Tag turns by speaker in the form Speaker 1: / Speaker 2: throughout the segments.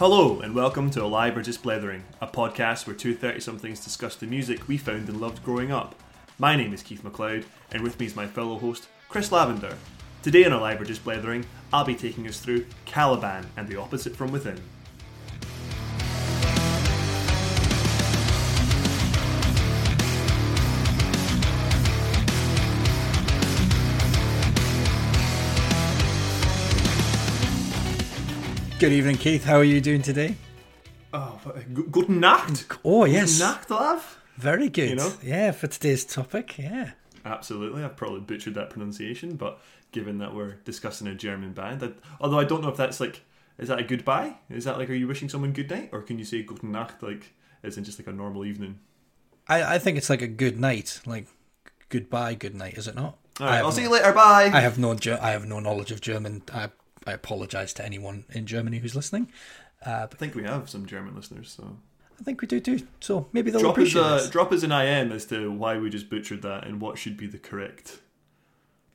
Speaker 1: Hello, and welcome to Alive or Just Blethering, a podcast where two 30 somethings discuss the music we found and loved growing up. My name is Keith McLeod, and with me is my fellow host, Chris Lavender. Today on Alive or Just Blethering, I'll be taking us through Caliban and the Opposite from Within.
Speaker 2: Good evening, Keith. How are you doing today?
Speaker 1: Oh, uh, g- guten Nacht!
Speaker 2: Oh, yes.
Speaker 1: Guten Nacht, love!
Speaker 2: Very good.
Speaker 1: You know?
Speaker 2: Yeah, for today's topic. Yeah.
Speaker 1: Absolutely, I've probably butchered that pronunciation, but given that we're discussing a German band, I, although I don't know if that's like, is that a goodbye? Is that like, are you wishing someone good night? Or can you say guten Nacht, like, as in just like a normal evening?
Speaker 2: I, I think it's like a good night, like goodbye, good night, is it not? I
Speaker 1: Alright,
Speaker 2: have
Speaker 1: I'll see you later, bye!
Speaker 2: I have no I have no knowledge of German. I I apologize to anyone in Germany who's listening. Uh, but
Speaker 1: I think we have some German listeners, so
Speaker 2: I think we do too. So maybe they'll
Speaker 1: drop us
Speaker 2: appreciate
Speaker 1: a
Speaker 2: this.
Speaker 1: drop us an IM as to why we just butchered that and what should be the correct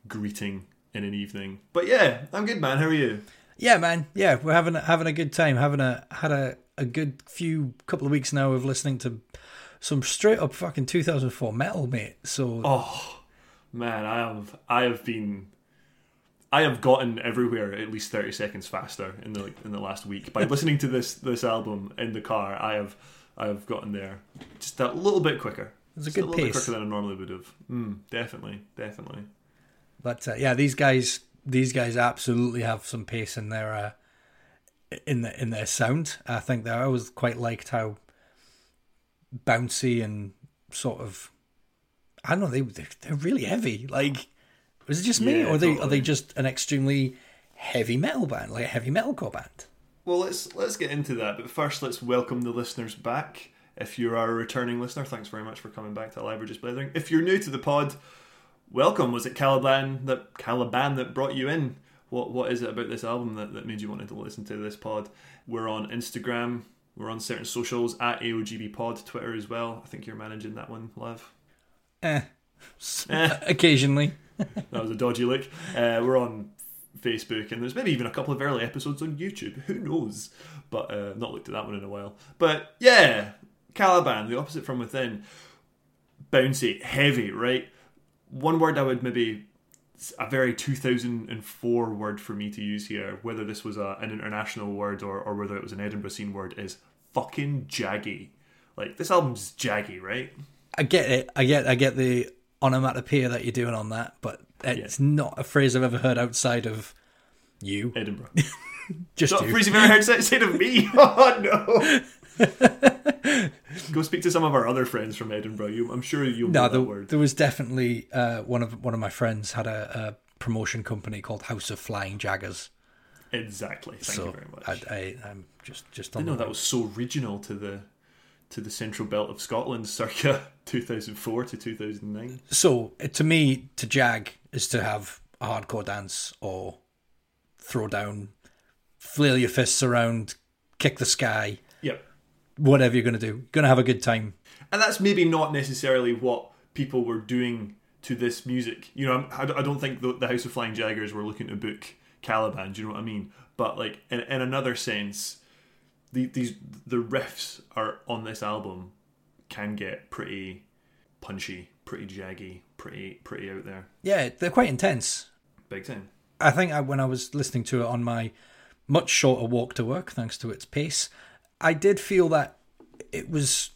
Speaker 1: greeting in an evening. But yeah, I'm good, man. How are you?
Speaker 2: Yeah, man. Yeah, we're having a, having a good time. Having a had a, a good few couple of weeks now of listening to some straight up fucking 2004 metal, mate. So
Speaker 1: Oh man, I have I have been I have gotten everywhere at least thirty seconds faster in the in the last week by listening to this this album in the car. I have I have gotten there just a little bit quicker.
Speaker 2: It's a good
Speaker 1: a little bit
Speaker 2: pace.
Speaker 1: quicker than I normally would have. Mm, definitely, definitely.
Speaker 2: But uh, yeah, these guys, these guys absolutely have some pace in their uh, in the in their sound. I think that I always quite liked how bouncy and sort of I don't know they they're really heavy. Like, was it just me,
Speaker 1: Yeah,
Speaker 2: or are they are they just an extremely heavy metal band, like a heavy metalcore band?
Speaker 1: Well, let's let's get into that. But first, let's welcome the listeners back. If you are a returning listener, thanks very much for coming back to Live or Just Blethering. If you're new to the pod, welcome. Was it Caliban that Caliban that brought you in? What what is it about this album that, that made you want to listen to this pod? We're on Instagram. We're on certain socials at AOGB Pod, Twitter as well. I think you're managing that one, Liv.
Speaker 2: Eh, Occasionally.
Speaker 1: That was a dodgy look. Uh, we're on Facebook, and there's maybe even a couple of early episodes on YouTube. Who knows? But uh, not looked at that one in a while. But yeah, Caliban, the opposite from within. Bouncy, heavy, right? One word I would maybe a very 2004 word for me to use here, whether this was a, an international word or, or whether it was an Edinburgh scene word, is fucking jaggy. Like this album's jaggy, right?
Speaker 2: I get it. I get. I get the onomatopoeia that you're doing on that, but it's not a phrase I've ever heard outside of you.
Speaker 1: Edinburgh.
Speaker 2: Just
Speaker 1: Not
Speaker 2: you.
Speaker 1: a phrase you've ever heard said of me. Oh no. Go speak to some of our other friends from Edinburgh. You, I'm sure you'll know
Speaker 2: No,
Speaker 1: that
Speaker 2: there,
Speaker 1: word.
Speaker 2: there was definitely uh, one of one of my friends had a, a promotion company called House of Flying Jaggers.
Speaker 1: Exactly. Thank
Speaker 2: so
Speaker 1: you very much. I,
Speaker 2: I, I, I'm just just
Speaker 1: didn't know that was so original to the to the central belt of Scotland, circa 2004 to 2009.
Speaker 2: So uh, to me, to jag is to have a hardcore dance or throw down, flail your fists around, kick the sky,
Speaker 1: Yep.
Speaker 2: whatever you're gonna do. You're gonna have a good time.
Speaker 1: And that's maybe not necessarily what people were doing to this music. You know, I don't think the, the House of Flying Jaggers were looking to book Caliban. Do you know what I mean? But like in, in another sense, the, these the riffs are on this album can get pretty punchy, pretty jaggy, pretty pretty out there,
Speaker 2: Yeah, they're quite intense.
Speaker 1: big time.
Speaker 2: I think I, when I was listening to it on my much shorter walk to work, thanks to its pace, I did feel that it was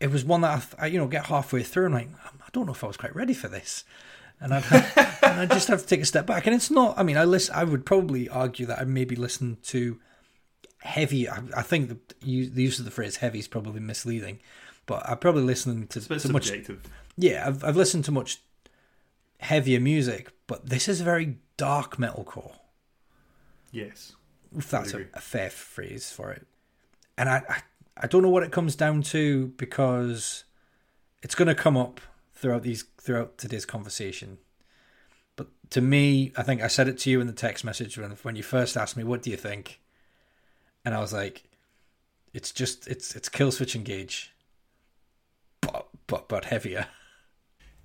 Speaker 2: it was one that I, I you know get halfway through and like um, I don't know if I was quite ready for this, and I and I just have to take a step back. And it's not. I mean, I listen. I would probably argue that I maybe listened to heavy. I, I think the, use- the use of the phrase "heavy" is probably misleading, but I probably listened to,
Speaker 1: It's a bit
Speaker 2: to much
Speaker 1: subjective.
Speaker 2: yeah, I've, I've listened to much heavier music, but this is a very dark metalcore.
Speaker 1: Yes.
Speaker 2: If that's a, a fair phrase for it. And I, I, I don't know what it comes down to because it's going to come up throughout these throughout today's conversation. But to me, I think I said it to you in the text message when when you first asked me, "What do you think?" And I was like, "It's just it's it's Killswitch Engage, but but but heavier."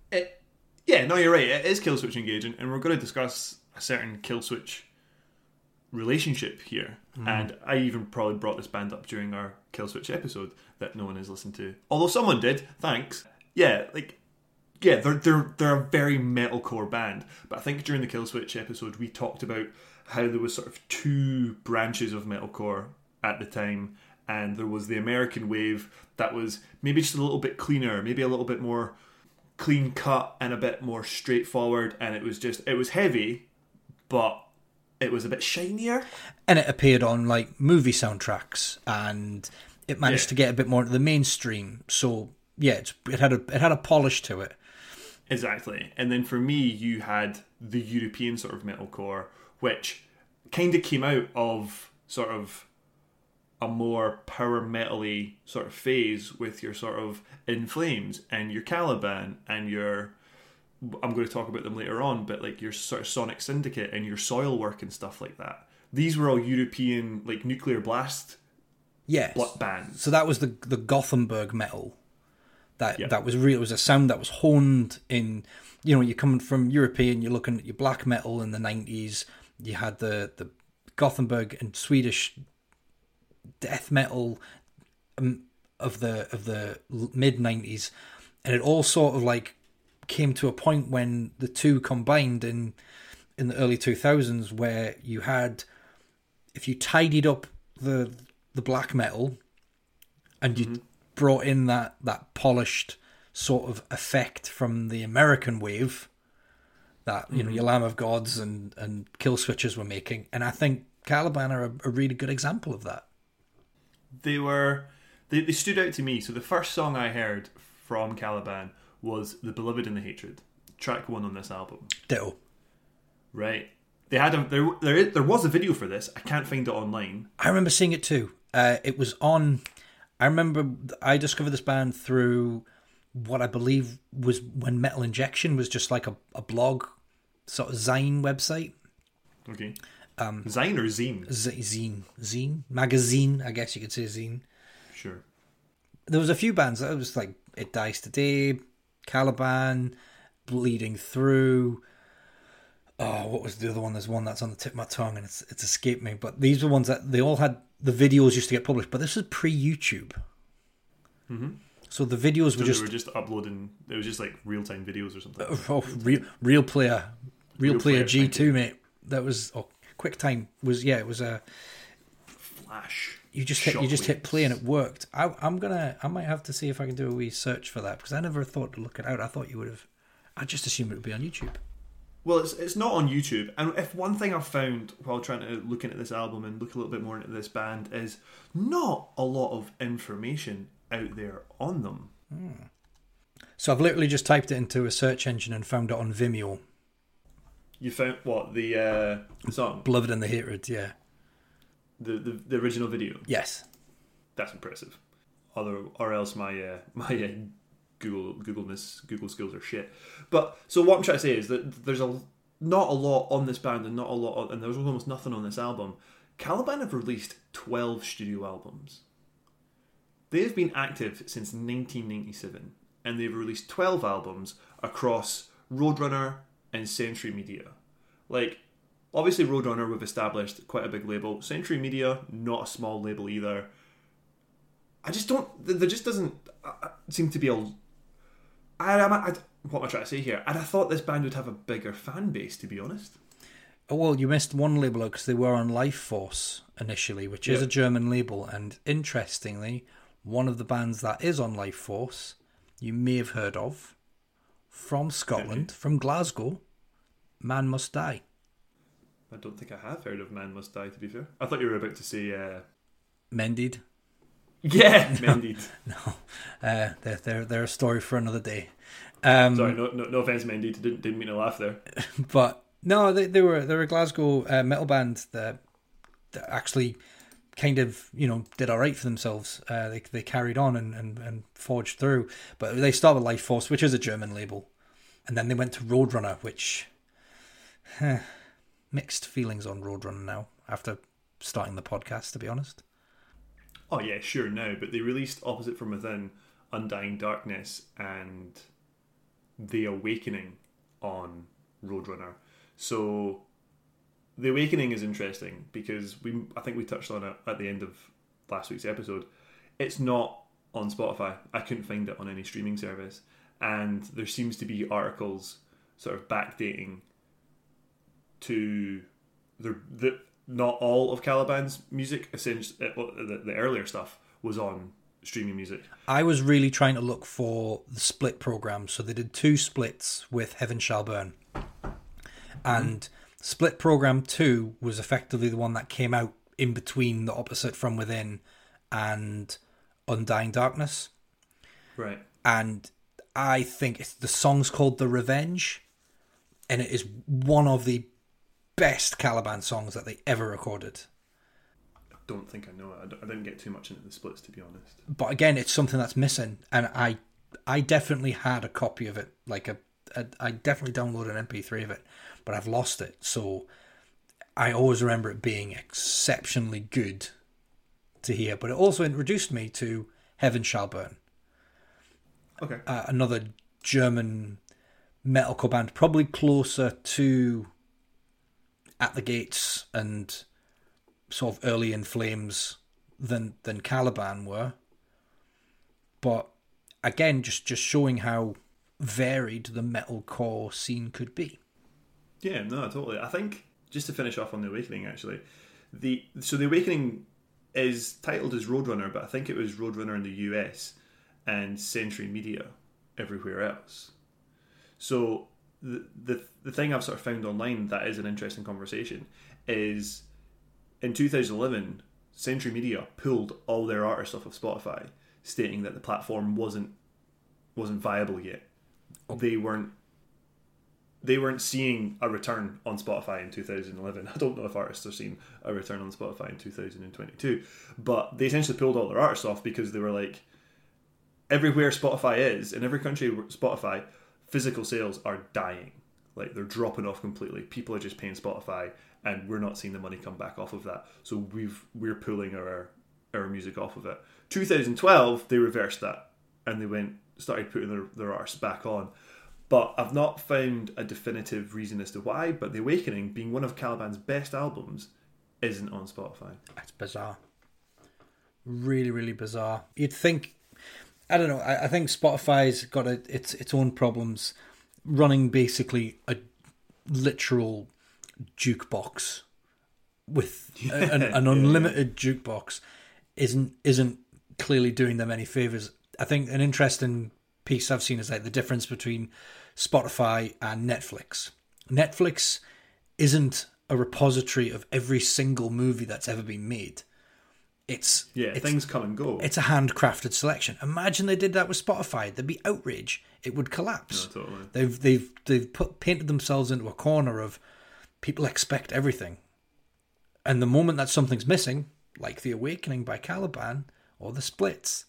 Speaker 1: It, yeah, no, you're right. It is kill switch engaging, and we're going to discuss a certain Killswitch relationship here. Mm. And I even probably brought this band up during our Killswitch episode that no one has listened to. Although someone did, thanks. Yeah, like yeah, they're they're they're a very metalcore band. But I think during the Killswitch episode we talked about how there was sort of two branches of metalcore at the time, and there was the American wave that was maybe just a little bit cleaner, maybe a little bit more clean cut and a bit more straightforward, and it was just it was heavy, but it was a bit shinier.
Speaker 2: and it appeared on like movie soundtracks and it managed
Speaker 1: Yeah.
Speaker 2: to get a bit more into the mainstream so yeah it's, it had a it had a polish to it
Speaker 1: Exactly. And then for me, you had the European sort of metalcore, which kind of came out of sort of a more power metally sort of phase with your sort of In Flames and your Caliban and your. I'm going to talk about them later on, but like your sort of Sonic Syndicate and your Soilwork and stuff like that. These were all European, like nuclear blast
Speaker 2: yes
Speaker 1: bands.
Speaker 2: so that was the the Gothenburg metal that that was real it was a sound that was honed in you know you're coming from European you're looking at your black metal in the 90s you had the the Gothenburg and Swedish death metal um, of the of the mid 90s and it all sort of like came to a point when the two combined in in the early 2000s where you had if you tidied up the the black metal and you brought in that that polished sort of effect from the American wave that you know your Lamb of Gods and and Killswitches were making, and I think Caliban are a, a really good example of that.
Speaker 1: they were they, they stood out to me so the first song i heard from caliban was the beloved and the hatred track one on this album
Speaker 2: Ditto.
Speaker 1: right they had a there there, there was a video for this i can't find it online
Speaker 2: I remember seeing it too. Uh, it was on. I remember I discovered this band through what I believe was when Metal Injection was just like a, a blog, sort of zine website.
Speaker 1: okay um zine or zine
Speaker 2: Z- zine, zine, magazine. I guess you could say zine.
Speaker 1: sure
Speaker 2: There was a few bands that was like It Dies Today, Caliban, Bleeding Through. Oh, what was the other one? There's one that's on the tip of my tongue and it's it's escaped me. But these were ones that they all had the videos used to get published. But this was pre YouTube. Mm-hmm. So the videos
Speaker 1: so
Speaker 2: were
Speaker 1: they
Speaker 2: just
Speaker 1: were just uploading it was just like real-time videos or something
Speaker 2: oh, oh real, real player, real,
Speaker 1: Real
Speaker 2: player, G two mate. That was oh, QuickTime was yeah, it was a
Speaker 1: flash
Speaker 2: you just hit you just hit play and it worked. I, I'm gonna I might have to see if I can do a wee search for that because I never thought to look it out. I thought you would have. I just assumed it would be on YouTube.
Speaker 1: Well, it's, it's not on YouTube. And if one thing I've found while trying to look into this album and look a little bit more into this band is not a lot of information out there on them.
Speaker 2: So I've literally just typed it into a search engine and found it on Vimeo.
Speaker 1: You found what the uh, the song,
Speaker 2: Beloved and the Hatred, yeah.
Speaker 1: the, the the original video.
Speaker 2: Yes.
Speaker 1: That's impressive. Other or else my uh, my uh, Google Googleness Google skills are shit. But so what I'm trying to say is that there's a not a lot on this band and not a lot on, and there's almost nothing on this album. Caliban have released 12 studio albums. They've been active since 1997 and they've released 12 albums across Roadrunner and Century Media. Like obviously Roadrunner we've established quite a big label. Century Media not a small label either. I just don't. There just doesn't uh, uh, seem to be a. I, I, I, what am I trying to say here? And I thought this band would have a bigger fan base, to be honest.
Speaker 2: Oh, well, you missed one label because they were on Life Force initially, which is a German label. And interestingly, one of the bands that is on Life Force, you may have heard of, from Scotland, from Glasgow, Man Must Die.
Speaker 1: I don't think I have heard of Man Must Die. To be fair, I thought you were about to say, uh,
Speaker 2: Mendeed.
Speaker 1: yeah, Mendeed. No.
Speaker 2: Uh, they're, they're, they're a story for another day. Um,
Speaker 1: Sorry, no, no, no offense, Mendeed. Didn't didn't mean to laugh there.
Speaker 2: but no, they, they were they were a Glasgow uh, metal band that, that actually kind of you know did all right for themselves. Uh, they they carried on and, and, and forged through, but they started with Life Force, which is a German label, and then they went to Roadrunner, which huh, mixed feelings on Roadrunner now after starting the podcast. To be honest,
Speaker 1: Oh yeah, sure now, but they released Opposite from Within, Undying Darkness, and The Awakening on Roadrunner. So the awakening is interesting because we I think we touched on it at the end of last week's episode. It's not on Spotify. I couldn't find it on any streaming service, and there seems to be articles sort of backdating to the the not all of Caliban's music. Essentially, uh, the, the earlier stuff was on streaming music.
Speaker 2: I was really trying to look for the split program, so they did two splits with Heaven Shall Burn, and split program two was effectively the one that came out in between the opposite from within and Undying Darkness.
Speaker 1: Right.
Speaker 2: And I think it's, the song's called The Revenge, and it is one of the best Caliban songs that they ever recorded.
Speaker 1: I don't think I know it. I didn't get too much into the splits, to be honest.
Speaker 2: But again, it's something that's missing, and I, I definitely had a copy of it. Like a, a I definitely downloaded an MP3 of it, but I've lost it. So I always remember it being exceptionally good to hear. But it also introduced me to Heaven Shall Burn.
Speaker 1: Okay.
Speaker 2: uh, another German metalcore band, probably closer to At the Gates and sort of early in Flames than than Caliban were. But again, just just showing how varied the metalcore scene could be.
Speaker 1: Yeah, no, totally. I think just to finish off on the Awakening, actually, the so the Awakening is titled as Roadrunner, but I think it was Roadrunner in the US and Century Media everywhere else. So the the the thing I've sort of found online that is an interesting conversation is in 2011, Century Media pulled all their artists off of Spotify, stating that the platform wasn't wasn't viable yet. Oh. They weren't they weren't seeing a return on Spotify in 2011. I don't know if artists are seeing a return on Spotify in 2022, but they essentially pulled all their artists off because they were like, everywhere Spotify is, in every country Spotify, physical sales are dying. Like they're dropping off completely. People are just paying Spotify, and we're not seeing the money come back off of that. So we've we're pulling our our music off of it. 2012, they reversed that, and they went started putting their, their artists back on but I've not found a definitive reason as to why. But The Awakening, being one of Caliban's best albums, isn't on Spotify.
Speaker 2: It's bizarre. Really, really bizarre. You'd think, I don't know. I, I think Spotify's got a, its its own problems, running basically a literal jukebox with a- an, an
Speaker 1: Yeah.
Speaker 2: unlimited jukebox isn't isn't clearly doing them any favors. I think an interesting piece I've seen is like the difference between Spotify and Netflix. Netflix isn't a repository of every single movie that's ever been made. It's
Speaker 1: Yeah,
Speaker 2: it's,
Speaker 1: things come and go.
Speaker 2: it's a handcrafted selection. Imagine they did that with Spotify. There'd be outrage. It would collapse.
Speaker 1: No, totally.
Speaker 2: They've they've they've put painted themselves into a corner of people expect everything. And the moment that something's missing, like The Awakening by Caliban or The Splits,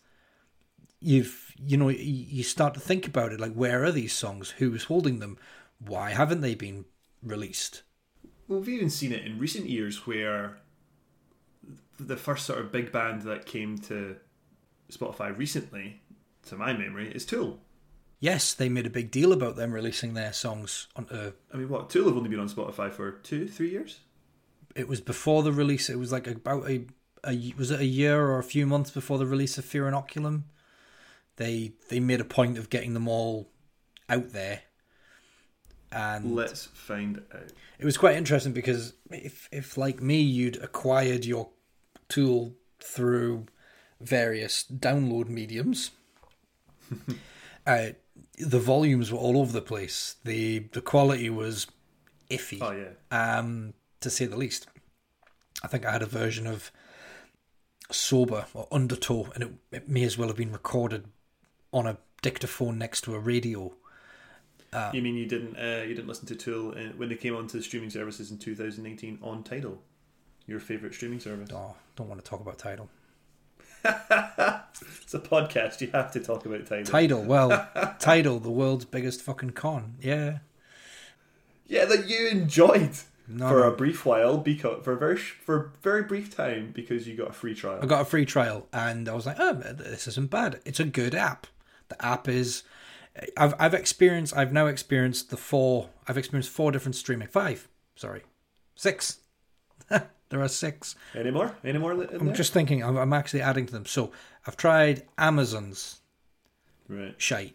Speaker 2: you've you know you- start to think about it like where are these songs? Who is holding them? Why haven't they been released?
Speaker 1: Well, we've even seen it in recent years where the first sort of big band that came to Spotify recently, to my memory, is Tool.
Speaker 2: Yes, they made a big deal about them releasing their songs onto uh,
Speaker 1: I mean, what? Tool have only been on Spotify for two, three years?
Speaker 2: it was before the release. It was like about a, a was it a year or a few months before the release of Fear Inoculum. They they made a point of getting them all out there, and
Speaker 1: Let's find out.
Speaker 2: it was quite interesting because if if like me you'd acquired your tool through various download mediums, uh, the volumes were all over the place. the The quality was iffy
Speaker 1: Oh, yeah.
Speaker 2: um, to say the least. I think I had a version of Sober or Undertow, and it, it may as well have been recorded on a dictaphone next to a radio.
Speaker 1: You mean you didn't uh, you didn't listen to Tool uh, when they came onto the streaming services in 2018 on Tidal, your favorite streaming service?
Speaker 2: Oh, don't want to talk about Tidal.
Speaker 1: It's a podcast. You have to talk about Tidal.
Speaker 2: Tidal, well, Tidal, the world's biggest fucking con. Yeah.
Speaker 1: Yeah, that you enjoyed
Speaker 2: No,
Speaker 1: for a brief while because for a very for a very brief time because you got a free trial.
Speaker 2: I got a free trial and I was like, oh, this isn't bad. It's a good app. The app is. I've I've experienced. I've now experienced the four. I've experienced four different streaming. Five. Sorry, Six. there are six.
Speaker 1: Any more? Any more?
Speaker 2: I'm
Speaker 1: there?
Speaker 2: just thinking. I'm, I'm actually adding to them. So I've tried Amazon's
Speaker 1: right.
Speaker 2: shite.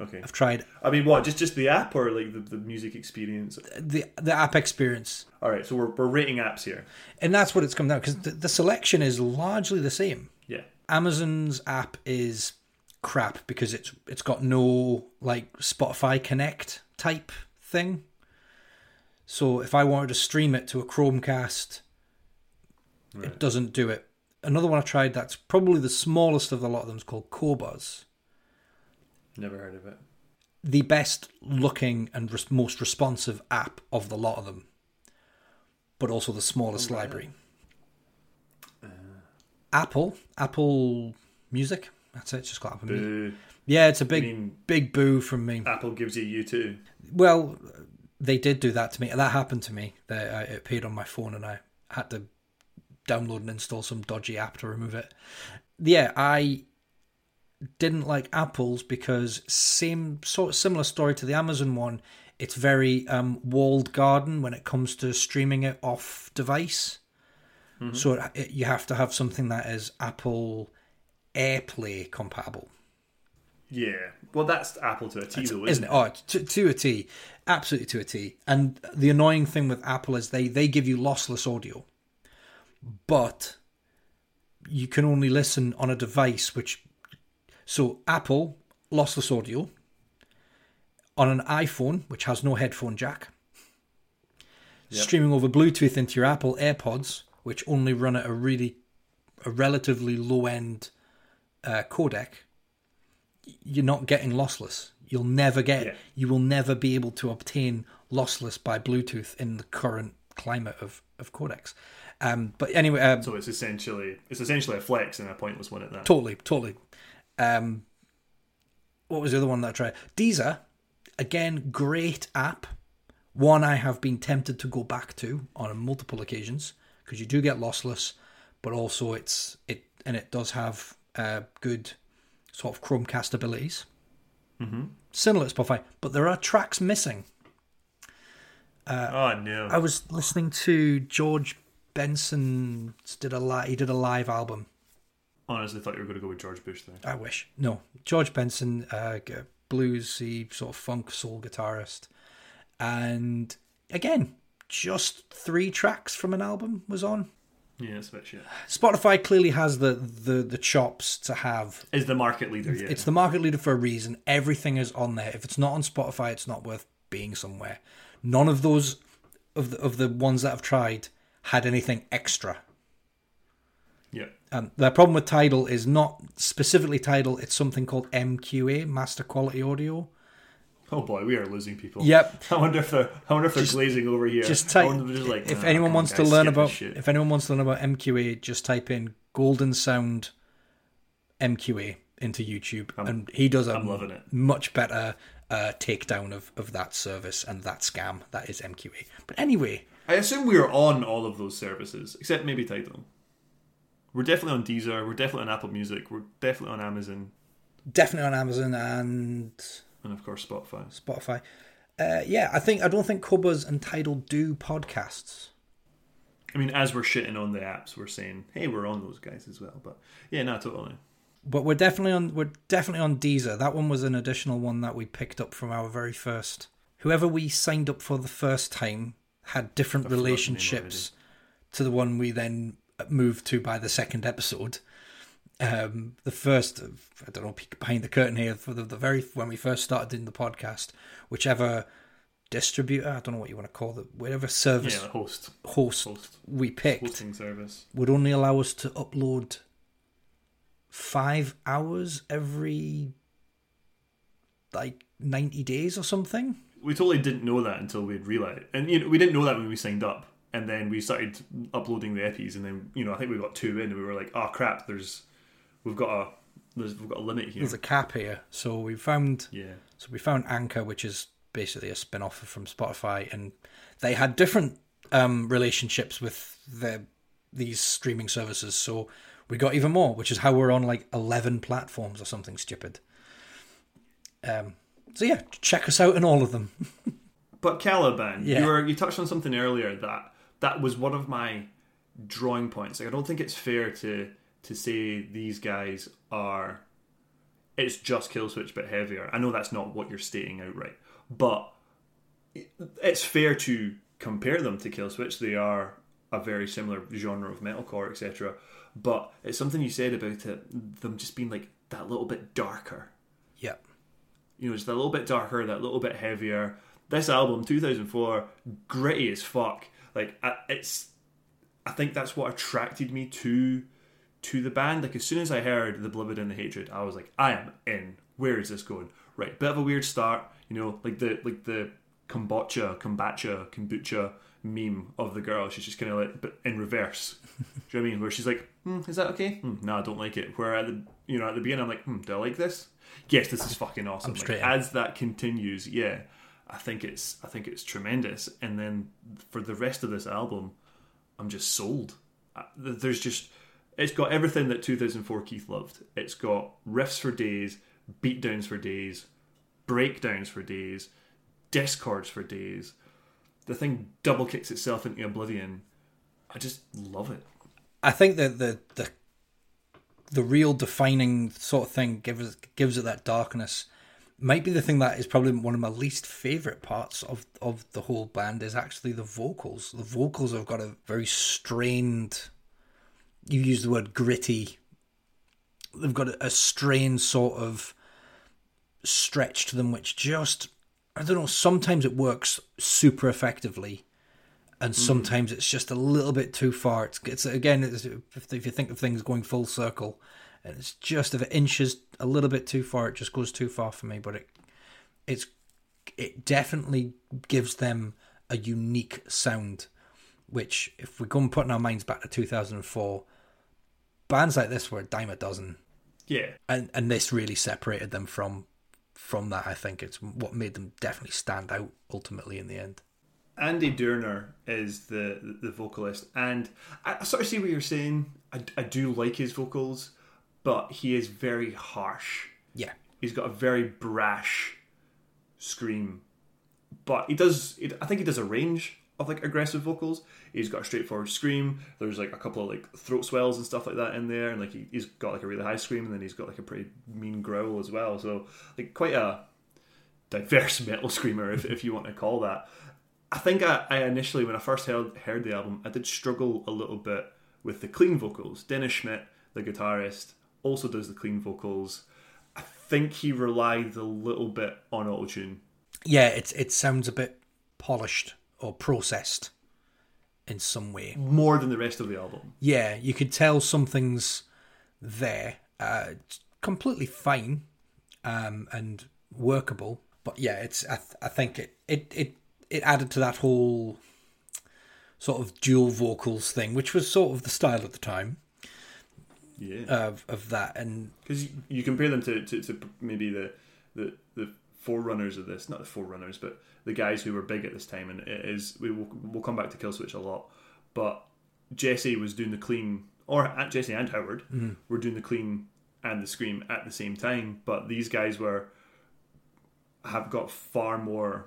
Speaker 1: Okay.
Speaker 2: I've tried
Speaker 1: I mean, what? Just just the app or like the, the music experience?
Speaker 2: the the app experience,
Speaker 1: All right. So we're we're rating apps here.
Speaker 2: and that's what it's come down because the, the selection is largely the same.
Speaker 1: Yeah.
Speaker 2: Amazon's app is crap because it's it's got no like Spotify Connect type thing. So if I wanted to stream it to a Chromecast,
Speaker 1: Right.
Speaker 2: it doesn't do it. Another one I tried that's probably the smallest of the lot of them is called Qobuz.
Speaker 1: Never heard of it.
Speaker 2: The best looking and res- most responsive app of the lot of them, but also the smallest
Speaker 1: Oh,
Speaker 2: library. Uh-huh. Apple, Apple Music. That's it. It's just Music.
Speaker 1: Boo.
Speaker 2: Yeah, it's a big,
Speaker 1: mean,
Speaker 2: big boo from me.
Speaker 1: Apple gives you you too.
Speaker 2: Well, they did do that to me. That happened to me. They, I, it appeared on my phone, and I had to download and install some dodgy app to remove it. Yeah, I didn't like Apple's because same sort of similar story to the Amazon one. It's very um, walled garden when it comes to streaming it off device. So it, it, you have to have something that is Apple AirPlay compatible.
Speaker 1: Yeah. Well, that's Apple to a T, though,
Speaker 2: isn't
Speaker 1: isn't
Speaker 2: it? Oh, to, to a T, absolutely to a T. And the annoying thing with Apple is they they give you lossless audio, but you can only listen on a device which. So Apple lossless audio on an iPhone which has no headphone jack,
Speaker 1: Yep.
Speaker 2: streaming over Bluetooth into your Apple AirPods, which only run at a really a relatively low end uh, codec you're not getting lossless. You'll never get.
Speaker 1: Yeah.
Speaker 2: You will never be able to obtain lossless by Bluetooth in the current climate of of codecs. Um, but anyway, um,
Speaker 1: So it's essentially it's essentially a flex and a pointless one at that.
Speaker 2: totally, totally. Um, what was the other one that I tried? Deezer, again, great app. One I have been tempted to go back to on multiple occasions because you do get lossless, but also it's it and it does have uh, good sort of Chromecast abilities.
Speaker 1: Mm-hmm.
Speaker 2: Similar to Spotify, but there are tracks missing.
Speaker 1: oh no.
Speaker 2: I was listening to George Benson did a li- he did a live album.
Speaker 1: Honestly, thought you were going to go with George Bush there.
Speaker 2: I wish no George Benson, uh, bluesy sort of funk soul guitarist, and again just three tracks from an album was on.
Speaker 1: Yeah, it's a bit shit.
Speaker 2: Spotify clearly has the the the chops to have.
Speaker 1: Is the market leader? Yeah.
Speaker 2: It's the market leader for a reason. Everything is on there. If it's not on Spotify, it's not worth being somewhere. None of those of the of the ones that I've tried had anything extra.
Speaker 1: yeah.
Speaker 2: Um, and the problem with Tidal is not specifically Tidal. It's something called MQA, Master Quality Audio.
Speaker 1: Oh boy, we are losing people.
Speaker 2: Yep.
Speaker 1: I wonder if they're I wonder if they're glazing over here.
Speaker 2: Just type.
Speaker 1: if just like,
Speaker 2: if
Speaker 1: "Nah,
Speaker 2: anyone wants to learn about, if anyone wants to learn about MQA, just type in Golden Sound MQA into YouTube, and he does a
Speaker 1: I'm loving it.
Speaker 2: much better uh, takedown of of that service and that scam that is MQA. But anyway,
Speaker 1: I assume we are on all of those services, except maybe Tidal. We're definitely on Deezer. We're definitely on Apple Music. We're definitely on Amazon,
Speaker 2: definitely on Amazon and
Speaker 1: and of course Spotify.
Speaker 2: Spotify. Uh, yeah, I think I don't think and Tidal do podcasts.
Speaker 1: I mean, as we're shitting on the apps, we're saying, "Hey, we're on those guys as well." But yeah, no, totally.
Speaker 2: But we're definitely on we're definitely on Deezer. That one was an additional one that we picked up from our very first. Whoever we signed up for the first time had different
Speaker 1: I've forgotten the
Speaker 2: relationships to the one we then moved to by the second episode. Um, the first, I don't know, peek behind the curtain here for the, the very when we first started doing the podcast, whichever distributor, I don't know what you want to call it, whatever service
Speaker 1: Yeah, host,
Speaker 2: host
Speaker 1: host,
Speaker 2: we picked
Speaker 1: hosting service.
Speaker 2: would only allow us to upload five hours every like 90 days or something.
Speaker 1: We totally didn't know that until we'd realized, and you know, we didn't know that when we signed up. And then we started uploading the EPIs, and then you know, I think we got two in, and we were like, "Oh crap! There's, we've got a, there's, we've got a limit here."
Speaker 2: There's a cap here. So we found
Speaker 1: Yeah,
Speaker 2: so we found Anchor, which is basically a spin-off from Spotify, and they had different um, relationships with the these streaming services. So we got even more, which is how we're on like 11 platforms or something stupid. Um, so yeah, check us out in all of them.
Speaker 1: But Caliban,
Speaker 2: Yeah.
Speaker 1: you were you touched on something earlier that that was one of my drawing points. Like, I don't think it's fair to to say these guys are. It's just Killswitch but heavier. I know that's not what you're stating outright, but it's fair to compare them to Killswitch. They are a very similar genre of metalcore, etc. But it's something you said about it, them just being like that little bit darker
Speaker 2: Yeah.
Speaker 1: you know, just a little bit darker, that little bit heavier. This album, 2004, gritty as fuck. Like it's, I think that's what attracted me to to the band. Like as soon as I heard the Beloved and the Hatred, I was like, I am in. Where is this going? Right, bit of a weird start. You know, like the like the kombucha, kombucha, kombucha meme of the girl. She's just kind of like, but in reverse. Do you know what I mean? Where she's like, hmm, is that okay? Hmm, no, I don't like it. Where at the you know at the beginning, I'm like, hmm, do I like this? Yes, this is fucking awesome. Like, as that continues, yeah, I think it's I think it's tremendous. And then for the rest of this album, I'm just sold. Th- There's just it's got everything that 2004 Keith loved. It's got riffs for days, beatdowns for days, breakdowns for days, discords for days. The thing double kicks itself into oblivion. I just love it.
Speaker 2: I think that the the the real defining sort of thing gives gives it that darkness. Might be the thing that is probably one of my least favorite parts of of the whole band is actually the vocals. The vocals have got a very strained. You use the word gritty. They've got a, a strained sort of stretch to them, which just I don't know. Sometimes it works super effectively, and hmm. sometimes it's just a little bit too far. It's, it's again, it's, if, if you think of things going full circle, and it's just if it inches a little bit too far, it just goes too far for me. But it, it's, it definitely gives them a unique sound, which if we go and put in our minds back to 2004, bands like this were a dime a dozen,
Speaker 1: Yeah,
Speaker 2: and and this really separated them from from that. I think it's what made them definitely stand out ultimately in the end.
Speaker 1: Andy Dörner is the the vocalist, and I, sort of see what you're saying. I, I do like his vocals, but he is very harsh.
Speaker 2: Yeah,
Speaker 1: He's got a very brash scream, but he does. He, I think he does a range of like aggressive vocals. He's got a straightforward scream. There's like a couple of like throat swells and stuff like that in there, and like he, he's got like a really high scream, and then he's got like a pretty mean growl as well. So like quite a diverse metal screamer, if, if you want to call that. I think I, I initially, when I first heard, heard the album, I did struggle a little bit with the clean vocals. Denis Schmidt, the guitarist, also does the clean vocals. I think he relied a little bit on autotune.
Speaker 2: yeah. It's it sounds a bit polished or processed in some way.
Speaker 1: more than the rest of the album.
Speaker 2: Yeah, you could tell something's there. Uh, completely fine um, and workable, but yeah, it's. I, th- I think it, it it it added to that whole sort of dual vocals thing, which was sort of the style at the time
Speaker 1: Yeah,
Speaker 2: of of that. And
Speaker 1: because you, compare them to, to, to maybe the, the the forerunners of this, not the forerunners, but the guys who were big at this time. And it is we will we'll come back to Killswitch a lot, but Jesse was doing the clean, or at Jesse and Howard were doing the clean and the scream at the same time. But these guys were have got far more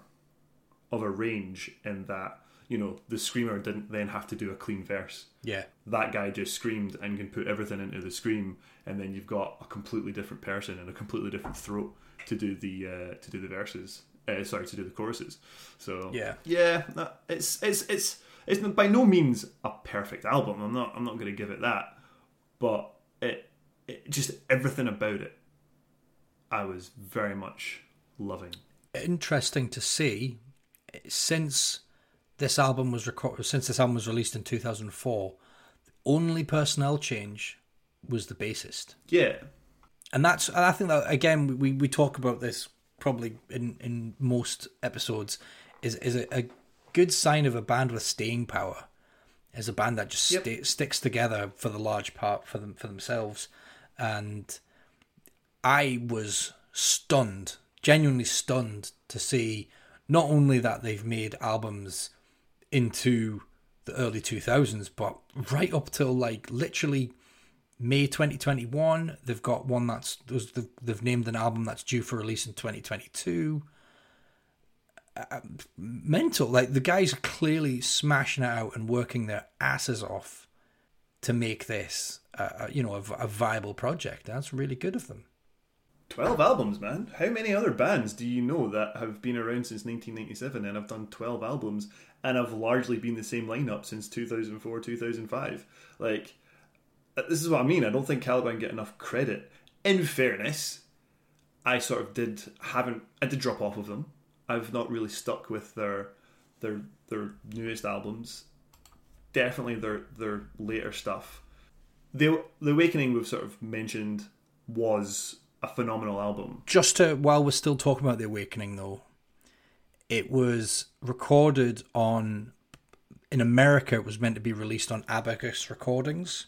Speaker 1: of a range in that you know the screamer didn't then have to do a clean verse
Speaker 2: yeah,
Speaker 1: that guy just screamed and can put everything into the scream, and then you've got a completely different person and a completely different throat to do the uh, to do the verses. Uh, sorry, to do the choruses. So
Speaker 2: Yeah.
Speaker 1: yeah, it's it's it's it's by no means a perfect album. I'm not I'm not going to give it that, but it, it just everything about it, I was very much loving.
Speaker 2: interesting to see since this album was recorded since this album was released in 2004 the only personnel change was the bassist
Speaker 1: Yeah,
Speaker 2: and that's and i think that again we, we talk about this probably in in most episodes is is a, a good sign of a band with staying power is a band that just
Speaker 1: Yep.
Speaker 2: sta sticks together for the large part for them for themselves and i was stunned genuinely stunned to see not only that they've made albums into the early 2000s but right up till like literally May 2021. They've got one that's they've named an album that's due for release in 2022. uh, mental. Like the guys are clearly smashing it out and working their asses off to make this, uh, you know, a, a viable project. That's really good of them.
Speaker 1: 12 albums, man. How many other bands do you know that have been around since 1997 and have done 12 albums and have largely been the same lineup since 2004, 2005? Like, uh, Uh, this is what I mean. I don't think Caliban get enough credit. In fairness, I sort of did haven't I did drop off of them. I've not really stuck with their their their newest albums. Definitely their their later stuff. The the Awakening we've sort of mentioned was a phenomenal album.
Speaker 2: Just to while we're still talking about the Awakening, though, it was recorded on in America. It was meant to be released on Abacus Recordings,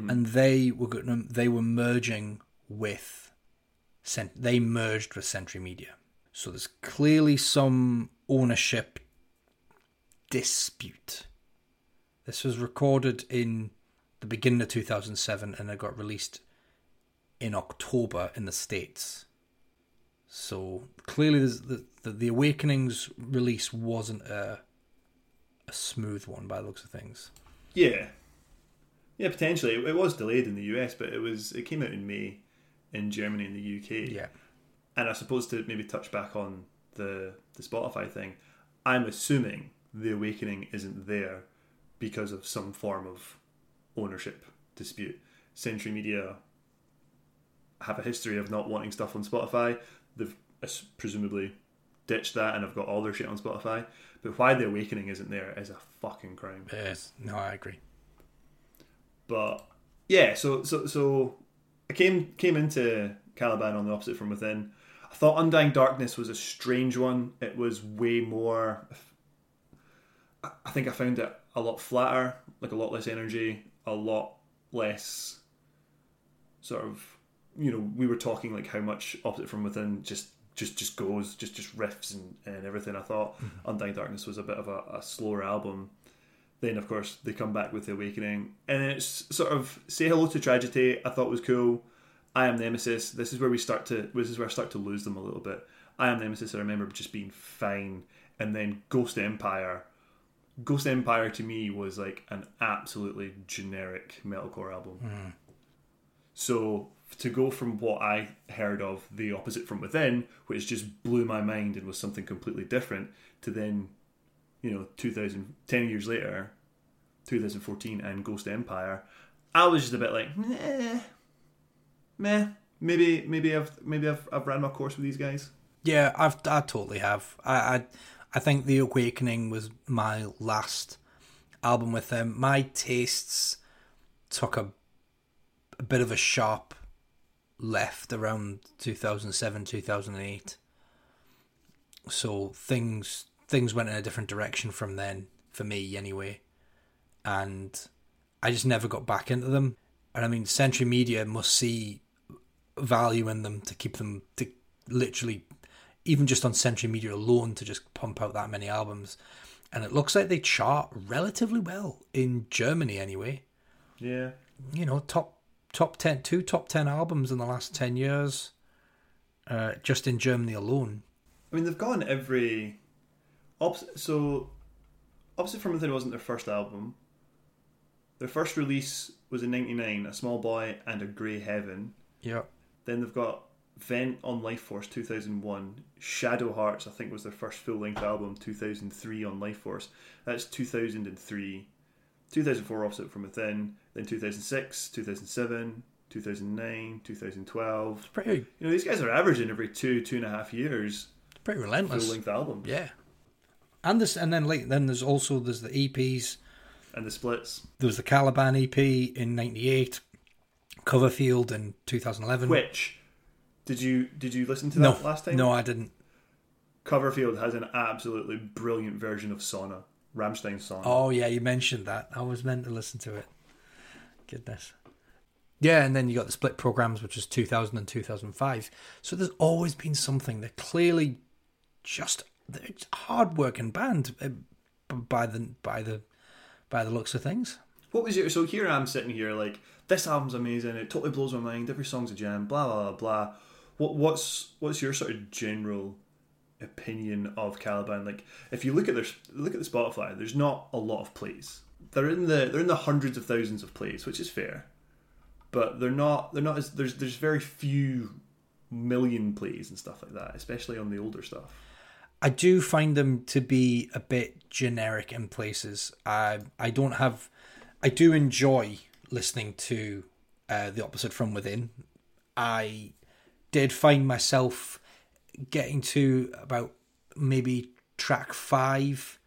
Speaker 2: mm-hmm. and they were going they were merging with they merged with Century Media. So there's clearly some ownership dispute. This was recorded in the beginning of 2007 and it got released in October in the States. So clearly, the, the, the Awakenings release wasn't a, a smooth one by the looks of things.
Speaker 1: Yeah, yeah, potentially it was delayed in the US, but it was it came out in May in Germany and the UK.
Speaker 2: Yeah,
Speaker 1: and I suppose to maybe touch back on the the Spotify thing, I'm assuming the Awakening isn't there because of some form of ownership dispute. Century Media have a history of not wanting stuff on Spotify. They've presumably ditched that and have got all their shit on Spotify. But why the Awakening isn't there is a fucking crime.
Speaker 2: Yes, no, I agree.
Speaker 1: But yeah, so so so I came came into Caliban on the opposite from within. I thought Undying Darkness was a strange one. It was way more. I think I found it a lot flatter, like a lot less energy, a lot less sort of you know, we were talking like how much Opposite from Within just just just goes, just just riffs and, and everything. I thought mm-hmm. Undying Darkness was a bit of a, a, slower album. Then of course they come back with the Awakening, and it's sort of Say Hello to Tragedy. I thought was cool. I Am Nemesis. This is where we start to. This is where I start to lose them a little bit. I Am Nemesis. I remember just being fine, and then Ghost Empire. Ghost Empire to me was like an absolutely generic metalcore album.
Speaker 2: Mm.
Speaker 1: So to go from what I heard of the opposite from within, which just blew my mind and was something completely different, to then, you know, 2000, 10 years later, 2014 and Ghost Empire, I was just a bit like, meh, meh. Maybe, maybe I've maybe I've I've ran my course with these guys.
Speaker 2: Yeah, I've I totally have. I I, I think the Awakening was my last album with them. My tastes took a a bit of a sharp left around 2007 2008 so things things went in a different direction from then for me anyway and i just never got back into them and i mean century media must see value in them to keep them to literally even just on century media alone to just pump out that many albums and it looks like they chart relatively well in germany anyway
Speaker 1: yeah
Speaker 2: you know top top 10, two top 10 albums in the last 10 years, uh, just in Germany alone.
Speaker 1: I mean, they've gone every. Opposite, so, Opposite from Within wasn't their first album. Their first release was in 99, A Small Boy and a Grey Heaven.
Speaker 2: Yeah.
Speaker 1: Then they've got Vent on Life Force 2001. Shadow Hearts, I think, was their first full length album, 2003 on Life Force. That's 2003. 2004 Opposite from Within, then 2006, 2007, 2009, 2012. It's
Speaker 2: pretty.
Speaker 1: You know, these guys are averaging every two, two and a half years.
Speaker 2: Pretty relentless.
Speaker 1: Full length albums.
Speaker 2: Yeah. And this, and then like then there's also there's the EPs
Speaker 1: and the splits.
Speaker 2: There was the Caliban EP in '98, Coverfield in 2011.
Speaker 1: Which did you did you listen to that
Speaker 2: no,
Speaker 1: last time?
Speaker 2: No, I didn't.
Speaker 1: Coverfield has an absolutely brilliant version of Sonne. Rammstein song.
Speaker 2: Oh yeah, you mentioned that. I was meant to listen to it. Goodness. Yeah, and then you got the split programs, which was 2000 and 2005. So there's always been something. They're clearly just they're a hard-working band uh, by the by the by the looks of things.
Speaker 1: What was your so here I'm sitting here like this album's amazing. It totally blows my mind. Every song's a jam. Blah blah blah blah. What what's what's your sort of general opinion of Caliban. Like if you look at their look at the Spotify, there's not a lot of plays. They're in the they're in the hundreds of thousands of plays, which is fair, but they're not they're not as there's there's very few million plays and stuff like that, especially on the older stuff.
Speaker 2: I do find them to be a bit generic in places. I I don't have. I do enjoy listening to uh, the opposite from within. I did find myself getting to about maybe track five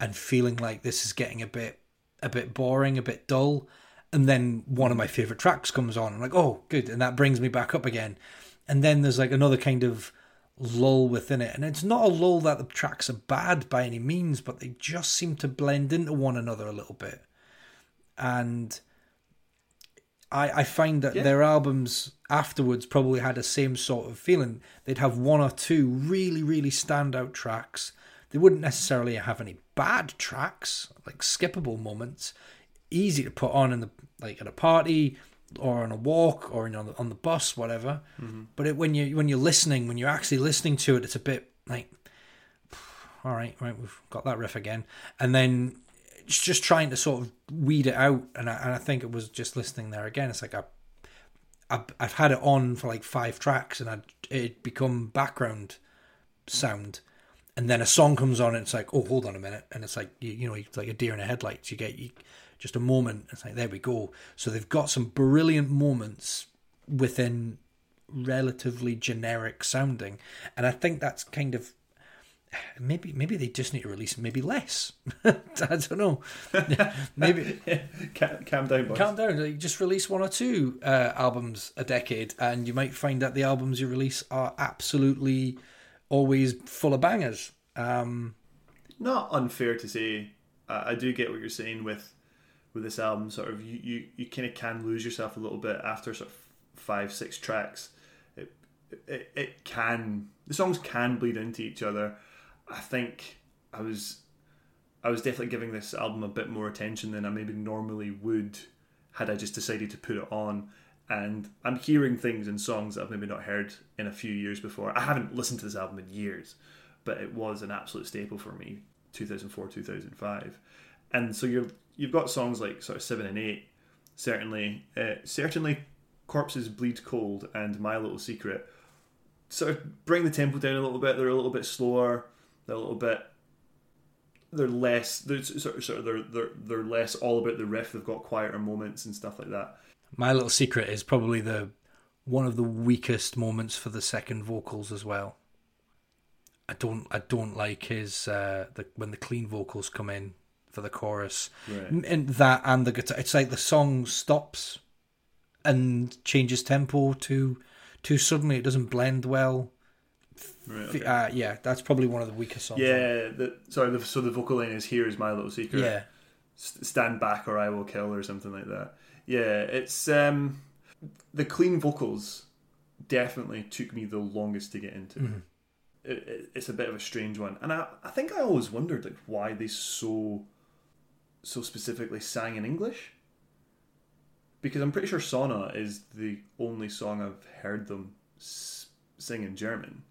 Speaker 2: and feeling like this is getting a bit a bit boring, a bit dull. And then one of my favorite tracks comes on. I'm like, oh, good, and that brings me back up again. And then there's like another kind of lull within it, and it's not a lull that the tracks are bad by any means, but they just seem to blend into one another a little bit. And I, I find that
Speaker 1: Yeah.
Speaker 2: their albums afterwards probably had the same sort of feeling. They'd have one or two really, really standout tracks. They wouldn't necessarily have any bad tracks, like skippable moments, easy to put on in the like at a party or on a walk or on the, on the bus, whatever. Mm-hmm. But it, when you when you're listening, when you're actually listening to it, it's a bit like, all right, right, we've got that riff again, and then it's just trying to sort of weed it out. And I, and I think it was just listening there again. It's like I, I've, I've had it on for like five tracks, and I'd, it'd become background sound. And then a song comes on, and it's like, oh, hold on a minute, and it's like you, you know, it's like a deer in the headlights. You get you, just a moment. It's like there we go. So they've got some brilliant moments within relatively generic sounding, and I think that's kind of maybe maybe they just need to release maybe less. I don't know. maybe
Speaker 1: calm, calm down, boys.
Speaker 2: calm down. Just release one or two uh, albums a decade, and you might find that the albums you release are absolutely always full of bangers. Um,
Speaker 1: Not unfair to say. I I do get what you're saying with with this album. Sort of, you you, you kind of can lose yourself a little bit after sort of five six tracks. It, it it can the songs can bleed into each other. I think I was I was definitely giving this album a bit more attention than I maybe normally would had I just decided to put it on. And I'm hearing things in songs that I've maybe not heard in a few years before. I haven't listened to this album in years, but it was an absolute staple for me, 2004, 2005. And so you're you've got songs like sort of seven and eight, certainly, uh, certainly, corpses bleed cold and my little secret. Sort of bring the tempo down a little bit. They're a little bit slower. They're a little bit they're less they're sort of, sort of they're, they're they're less all about the riff they've got quieter moments and stuff like that
Speaker 2: My Little Secret is probably the one of the weakest moments for the second vocals as well. I don't I don't like his uh the when the clean vocals come in for the chorus.
Speaker 1: Right.
Speaker 2: And that and the guitar it's like the song stops and changes tempo too too suddenly it doesn't blend well.
Speaker 1: right okay.
Speaker 2: Uh, yeah, that's probably one of the weakest songs.
Speaker 1: yeah the, sorry the, so the vocal line is here is my little secret
Speaker 2: Yeah.
Speaker 1: Stand back or i will kill or something like that yeah it's um the clean vocals definitely took me the longest to get into
Speaker 2: Mm-hmm.
Speaker 1: it, it, it's a bit of a strange one and I, I think i always wondered like why they so so specifically sang in english? Because i'm pretty sure Sonne is the only song i've heard them s- sing in german.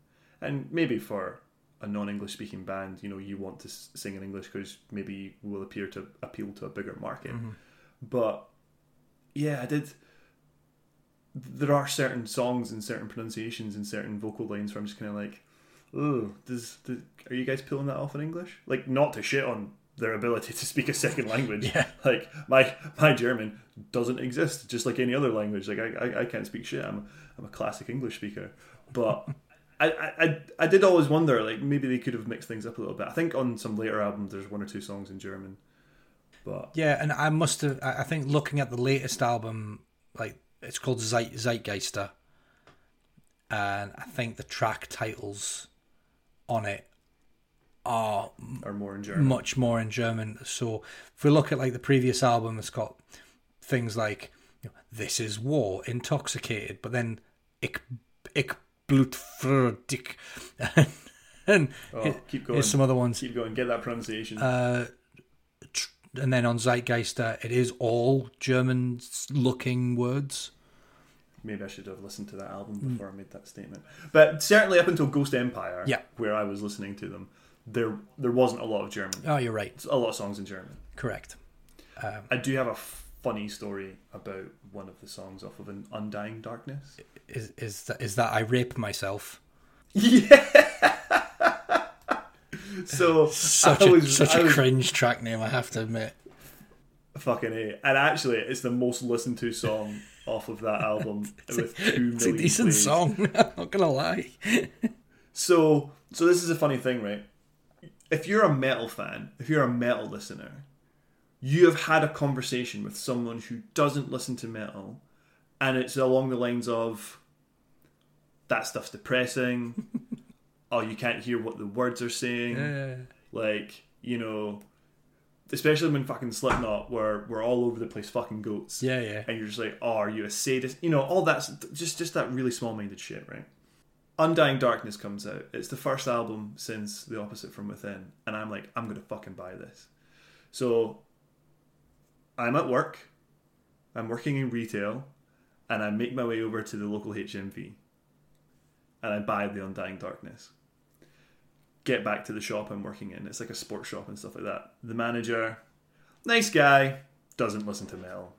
Speaker 1: And maybe for a non-english speaking band you know you want to s- sing in english because maybe you will appear to appeal to a bigger market. Mm-hmm. But yeah i did there are certain songs and certain pronunciations and certain vocal lines where i'm just kind of like oh does, does are you guys pulling that off in english? Like not to shit on their ability to speak a second language
Speaker 2: Yeah.
Speaker 1: like my my german doesn't exist just like any other language like i i, I can't speak shit i'm i'm a classic english speaker but I, I, I- did always wonder, like maybe they could have mixed things up a little bit. I think on some later albums, there's one or two songs in German, but
Speaker 2: Yeah, and I must have. I I think looking at the latest album, like it's called Zeit, Zeitgeister, and I think the track titles on it are
Speaker 1: are more in German.
Speaker 2: much more in German. So if we look at like the previous album, it's got things like you know, "This is war," "Intoxicated," but then "Ich, ich blut für dich," and
Speaker 1: Oh, keep going.
Speaker 2: here's some other ones.
Speaker 1: Keep going. Get that pronunciation.
Speaker 2: Uh, tr- and then on Zeitgeister, it is all German looking words.
Speaker 1: maybe I should have listened to that album before I made that statement. But certainly up until Ghost Empire,
Speaker 2: Yeah.
Speaker 1: where I was listening to them, there there wasn't a lot of German.
Speaker 2: Oh, you're right.
Speaker 1: A lot of songs in German.
Speaker 2: Correct. Um,
Speaker 1: I do have a funny story about one of the songs off of an Undying Darkness.
Speaker 2: is is that is that I rape myself?
Speaker 1: Yeah. so
Speaker 2: Such
Speaker 1: I
Speaker 2: a
Speaker 1: was,
Speaker 2: such
Speaker 1: I
Speaker 2: a
Speaker 1: was
Speaker 2: cringe track name, I have to admit.
Speaker 1: fucking a, and actually, it's the most listened to song off of that album with two
Speaker 2: It's a decent
Speaker 1: plays.
Speaker 2: song. I'm not gonna lie.
Speaker 1: So, so this is a funny thing, right? If you're a metal fan, if you're a metal listener, you have had a conversation with someone who doesn't listen to metal, and it's along the lines of, "That stuff's depressing." oh, you can't hear what the words are saying.
Speaker 2: Uh,
Speaker 1: Like, you know, especially when fucking Slipknot were were all over the place, fucking goats.
Speaker 2: yeah, yeah.
Speaker 1: and you're just like, oh, are you a sadist? You know, all that's just just that really small minded shit, right? Undying Darkness comes out. It's the first album since The Opposite from Within, and I'm like, I'm gonna fucking buy this. So I'm at work, I'm working in retail, and I make my way over to the local HMV, and I buy the Undying Darkness. Get back to the shop I'm working in. It's like a sports shop and stuff like that. The manager, nice guy, doesn't listen to metal,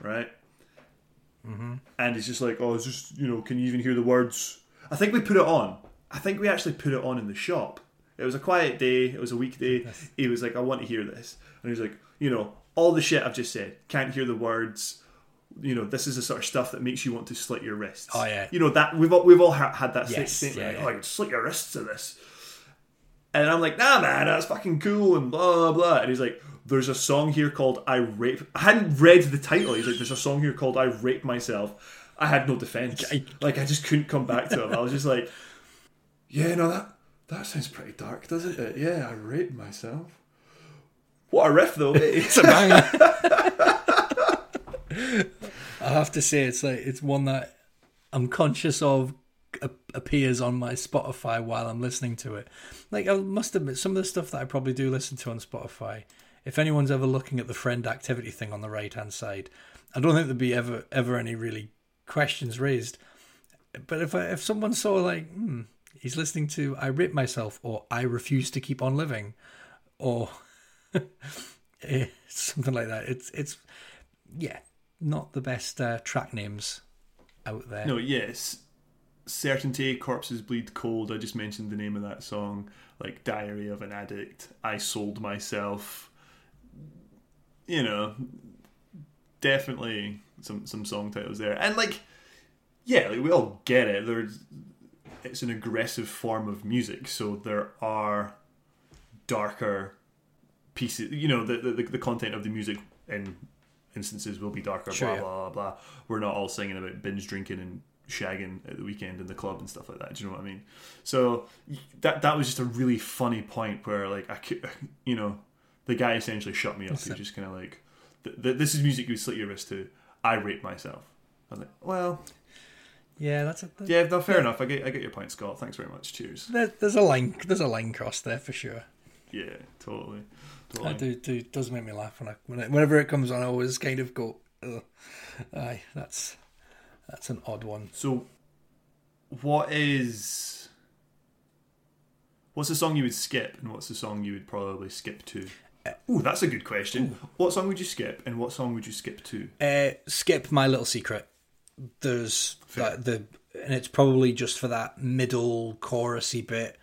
Speaker 1: right? Mm-hmm. And he's just like, oh, it's just you know, can you even hear the words? I think we put it on. I think we actually put it on in the shop. It was a quiet day. It was a weekday. He was like, I want to hear this, and he's like, you know, all the shit I've just said. Can't hear the words. You know, this is the sort of stuff that makes you want to slit your wrists.
Speaker 2: Oh, yeah.
Speaker 1: You know that we've all, we've all ha- had that
Speaker 2: Yes,
Speaker 1: statement.
Speaker 2: yeah,
Speaker 1: like,
Speaker 2: yeah.
Speaker 1: Oh, slit your wrists to this. And I'm like, nah, man, that's fucking cool and blah, blah, blah. And he's like, there's a song here called I Rape. I hadn't read the title. He's like, there's a song here called I Rape Myself. I had no defense. Like, I just couldn't come back to him. I was just like, yeah, no, that, that sounds pretty dark, doesn't it? Yeah, I raped myself. What a riff, though.
Speaker 2: It's a banger. I have to say, it's like it's one that I'm conscious of appears on my Spotify while I'm listening to it. Like I must admit, some of the stuff that I probably do listen to on Spotify. If anyone's ever looking at the friend activity thing on the right hand side, I don't think there'd be ever ever any really questions raised. But if if someone saw like, hmm, he's listening to "I Rip Myself" or "I Refuse to Keep on Living," or eh, something like that, it's it's yeah, not the best uh, track names out there.
Speaker 1: No, yes. Certainty, Corpses Bleed Cold. I just mentioned the name of that song. Like Diary of an Addict. I Sold Myself. You know, definitely some some song titles there. And like, yeah, like we all get it. There's, it's an aggressive form of music, so there are darker pieces. You know, the the, the content of the music in instances will be darker.
Speaker 2: Sure,
Speaker 1: blah
Speaker 2: yeah.
Speaker 1: blah blah. We're not all singing about binge drinking and shagging at the weekend in the club and stuff like that. Do you know what I mean? So that that was just a really funny point where like I could, you know, the guy essentially shut me up. He was just kind of like, th- th- "This is music you slit your wrist to." I rape myself. I'm like, well,
Speaker 2: Yeah, that's a,
Speaker 1: yeah, no, fair enough. I get I get your point, Scott. Thanks very much. Cheers.
Speaker 2: there, there's a line there's a line cross there for sure.
Speaker 1: Yeah, totally,
Speaker 2: I
Speaker 1: totally.
Speaker 2: do, do does make me laugh when I when it, whenever it comes on. I always kind of go, Ugh. aye, that's that's an odd one.
Speaker 1: So, what is what's the song you would skip, and what's the song you would probably skip to? Ooh, that's a good question. What song would you skip, and what song would you skip to?
Speaker 2: Uh, skip my little secret. There's that the and it's probably just for that middle chorusy bit.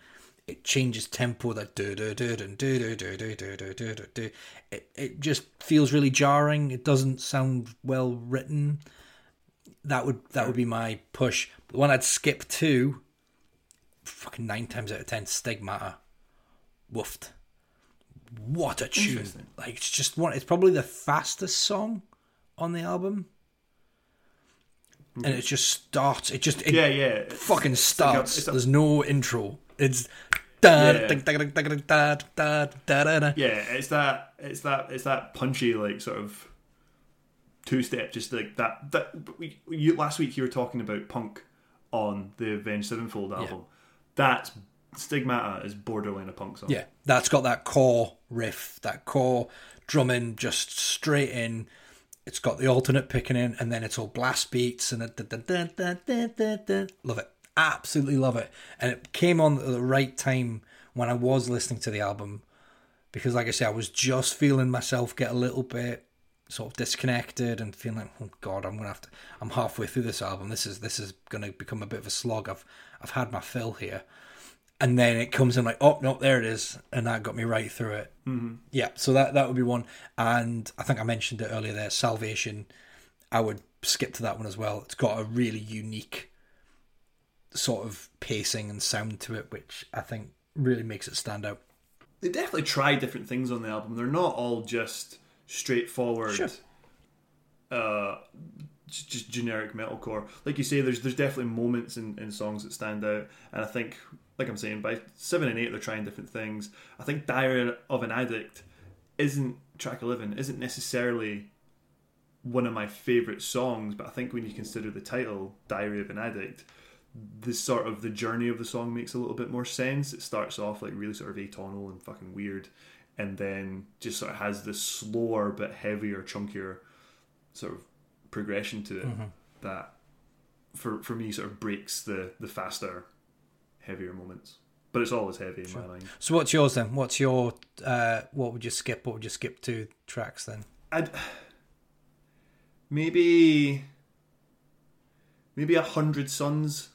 Speaker 2: It changes tempo. That do do do do do do do do do do do do do. It it just feels really jarring. It doesn't sound well written. That would that would be my push. The one I'd skip to. Fucking nine times out of ten, stigmata. Woofed what a tune! Like it's just one. It's probably the fastest song on the album, and it just starts. It just it
Speaker 1: yeah yeah
Speaker 2: fucking starts.
Speaker 1: Like a, a,
Speaker 2: There's no intro. It's
Speaker 1: yeah. yeah, it's that it's that it's that punchy like sort of two step, just like that. That we, you, last week you were talking about punk on the Avenged Sevenfold album. Yeah. That's Stigmata is borderline a punk song.
Speaker 2: Yeah, that's got that core riff, that core drumming just straight in. it's got the alternate picking in, and then it's all blast beats and dun. love it, absolutely love it, and it came on at the right time when I was listening to the album because, like I say, I was just feeling myself get a little bit sort of disconnected and feeling like, oh god, I'm gonna have to. I'm halfway through this album. This is this is gonna become a bit of a slog. I've I've had my fill here, and then it comes in like, oh no, there it is, and that got me right through it.
Speaker 1: Mm-hmm.
Speaker 2: Yeah, so that that would be one, and I think I mentioned it earlier. There, Salvation. I would skip to that one as well. It's got a really unique sort of pacing and sound to it, which I think really makes it stand out.
Speaker 1: They definitely try different things on the album. They're not all just straightforward,
Speaker 2: Sure.
Speaker 1: uh, just generic metalcore. Like you say, there's there's definitely moments in, in songs that stand out, and I think, like I'm saying, by seven and eight they're trying different things. I think Diary of an Addict isn't track eleven isn't necessarily one of my favorite songs, but I think when you consider the title Diary of an Addict. The sort of the journey of the song makes a little bit more sense. It starts off like really sort of atonal and fucking weird, and then just sort of has this slower but heavier, chunkier sort of progression to it that for for me sort of breaks the the faster, heavier moments. But it's always heavy in my mind.
Speaker 2: So what's yours then? What's your uh, what would you skip? What would you skip to tracks then?
Speaker 1: I'd maybe maybe a hundred suns.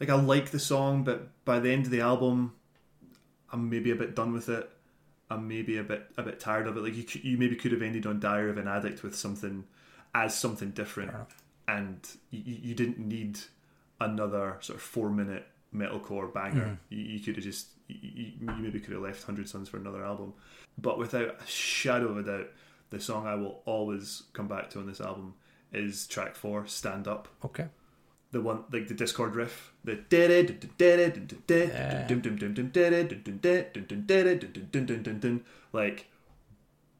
Speaker 1: Like I like the song, but by the end of the album, I'm maybe a bit done with it. I'm maybe a bit a bit tired of it. Like you, you maybe could have ended on Diary of an Addict with something as something different, and you, you didn't need another sort of four minute metalcore banger. Mm. You, you could have just you, you you maybe could have left Hundred Suns for another album, but without a shadow of a doubt, the song I will always come back to on this album is track four, "Stand Up."
Speaker 2: Okay.
Speaker 1: the one like the Discord riff, the like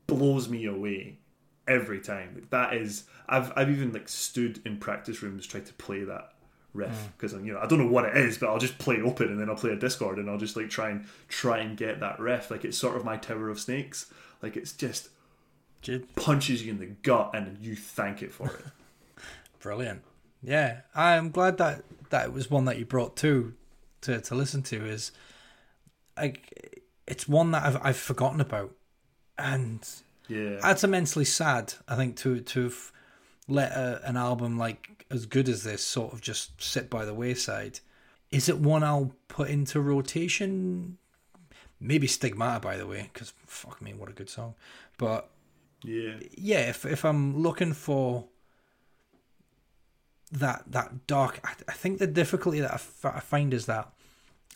Speaker 1: blows me away every time. Like, that is, I've I've even like stood in practice rooms trying to play that riff hmm. because you know I don't know what it is, but I'll just play open and then I'll play a Discord and I'll just like try and try and get that riff. Like it's sort of my Tower of Snakes. Like it's just punches you in the gut and you thank it for it.
Speaker 2: Brilliant. Yeah, I'm glad that that was one that you brought to to to listen to. Is like it's one that I've I've forgotten about, and
Speaker 1: Yeah.
Speaker 2: that's immensely sad. I think to to have let a, an album like as good as this sort of just sit by the wayside. Is it one I'll put into rotation? Maybe Stigmata, by the way, because fuck me, what a good song. But
Speaker 1: yeah.
Speaker 2: yeah, if if I'm looking for that that dark, I, I think the difficulty that I, f- I find is that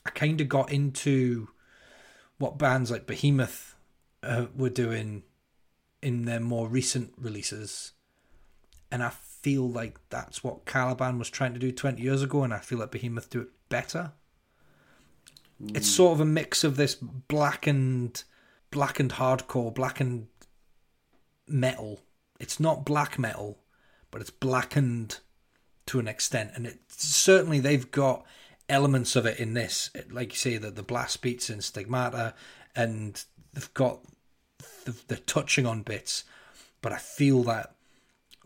Speaker 2: I kind of got into what bands like Behemoth uh, were doing in their more recent releases, and I feel like that's what Caliban was trying to do 20 years ago, and I feel like Behemoth do it better. It's sort of a mix of this blackened, blackened hardcore, blackened metal. It's not black metal, but it's blackened to an extent, and it certainly they've got elements of it in this. Like you say, the the blast beats in Stigmata, and they've got the, the touching on bits, but I feel that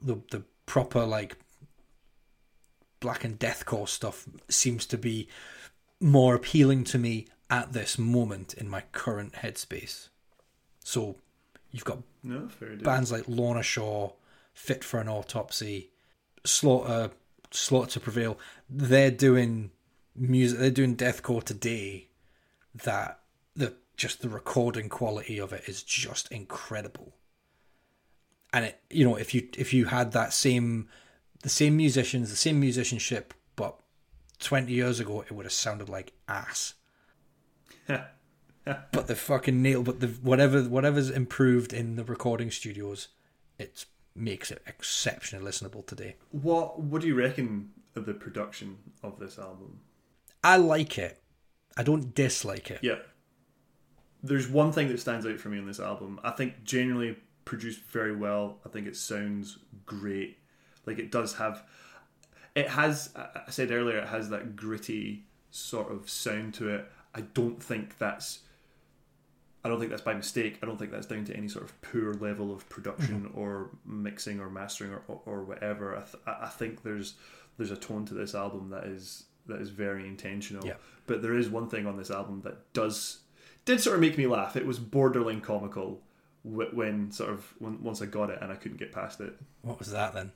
Speaker 2: the the proper like black and deathcore stuff seems to be more appealing to me at this moment in my current headspace. So you've got
Speaker 1: No,
Speaker 2: bands like Lorna Shore, Fit for an Autopsy, Slaughter, Slaughter to Prevail. They're doing music. They're doing deathcore today. That the just the recording quality of it is just incredible. And it, you know, if you if you had that same, the same musicians, the same musicianship, but twenty years ago, it would have sounded like ass but the fucking nail but the whatever whatever's improved in the recording studios it makes it exceptionally listenable today
Speaker 1: What What do you reckon of the production of this album?
Speaker 2: i like it i don't dislike it
Speaker 1: Yeah. There's one thing that stands out for me on this album. I think genuinely produced very well. I think it sounds great. Like it does have it has I said earlier it has that gritty sort of sound to it. I don't think that's I don't think that's by mistake. I don't think that's down to any sort of poor level of production mm-hmm. or mixing or mastering or, or, whatever. I, th- I I think there's there's a tone to this album that is that is very intentional.
Speaker 2: Yeah.
Speaker 1: But there is one thing on this album that does did sort of make me laugh. It was borderline comical when sort of when, once I got it and I couldn't get past it.
Speaker 2: What was that then?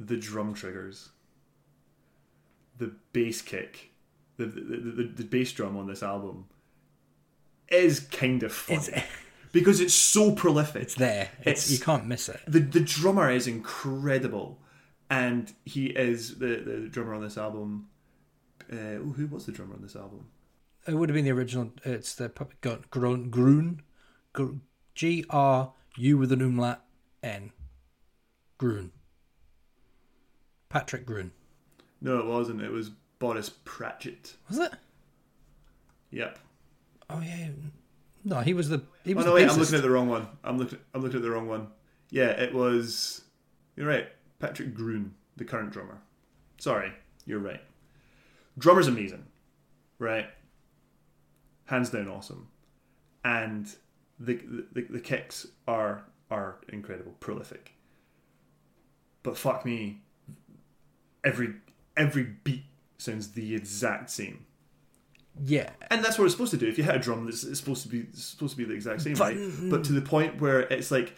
Speaker 1: The drum triggers, the bass kick, the the, the, the, the bass drum on this album is kind of funny
Speaker 2: It's
Speaker 1: because it's so prolific.
Speaker 2: it's there. It's,
Speaker 1: It's-
Speaker 2: you can't miss it.
Speaker 1: the the drummer is incredible, and he is the the drummer on this album. Uh, who was the drummer on this album?
Speaker 2: It would have been the original. It's the Grün Grün, G R U with an umlaut N. Grün. Patrick Grün.
Speaker 1: No, it wasn't. It was Boris Pracht.
Speaker 2: Was it?
Speaker 1: Yep.
Speaker 2: Oh yeah. No, he was the he
Speaker 1: Oh no, wait, I'm looking at the wrong one. I'm looking. I'm looking at the wrong one. Yeah, it was. You're right. Patrick Grün, the current drummer. Sorry, you're right. Drummer's amazing, right? Hands down, awesome, and the the, the kicks are are incredible, prolific. But fuck me, every every beat sounds the exact same.
Speaker 2: Yeah.
Speaker 1: And that's what it's supposed to do. If you hit a drum, it's, it's supposed to be supposed to be the exact same,
Speaker 2: But-
Speaker 1: right? But to the point where it's like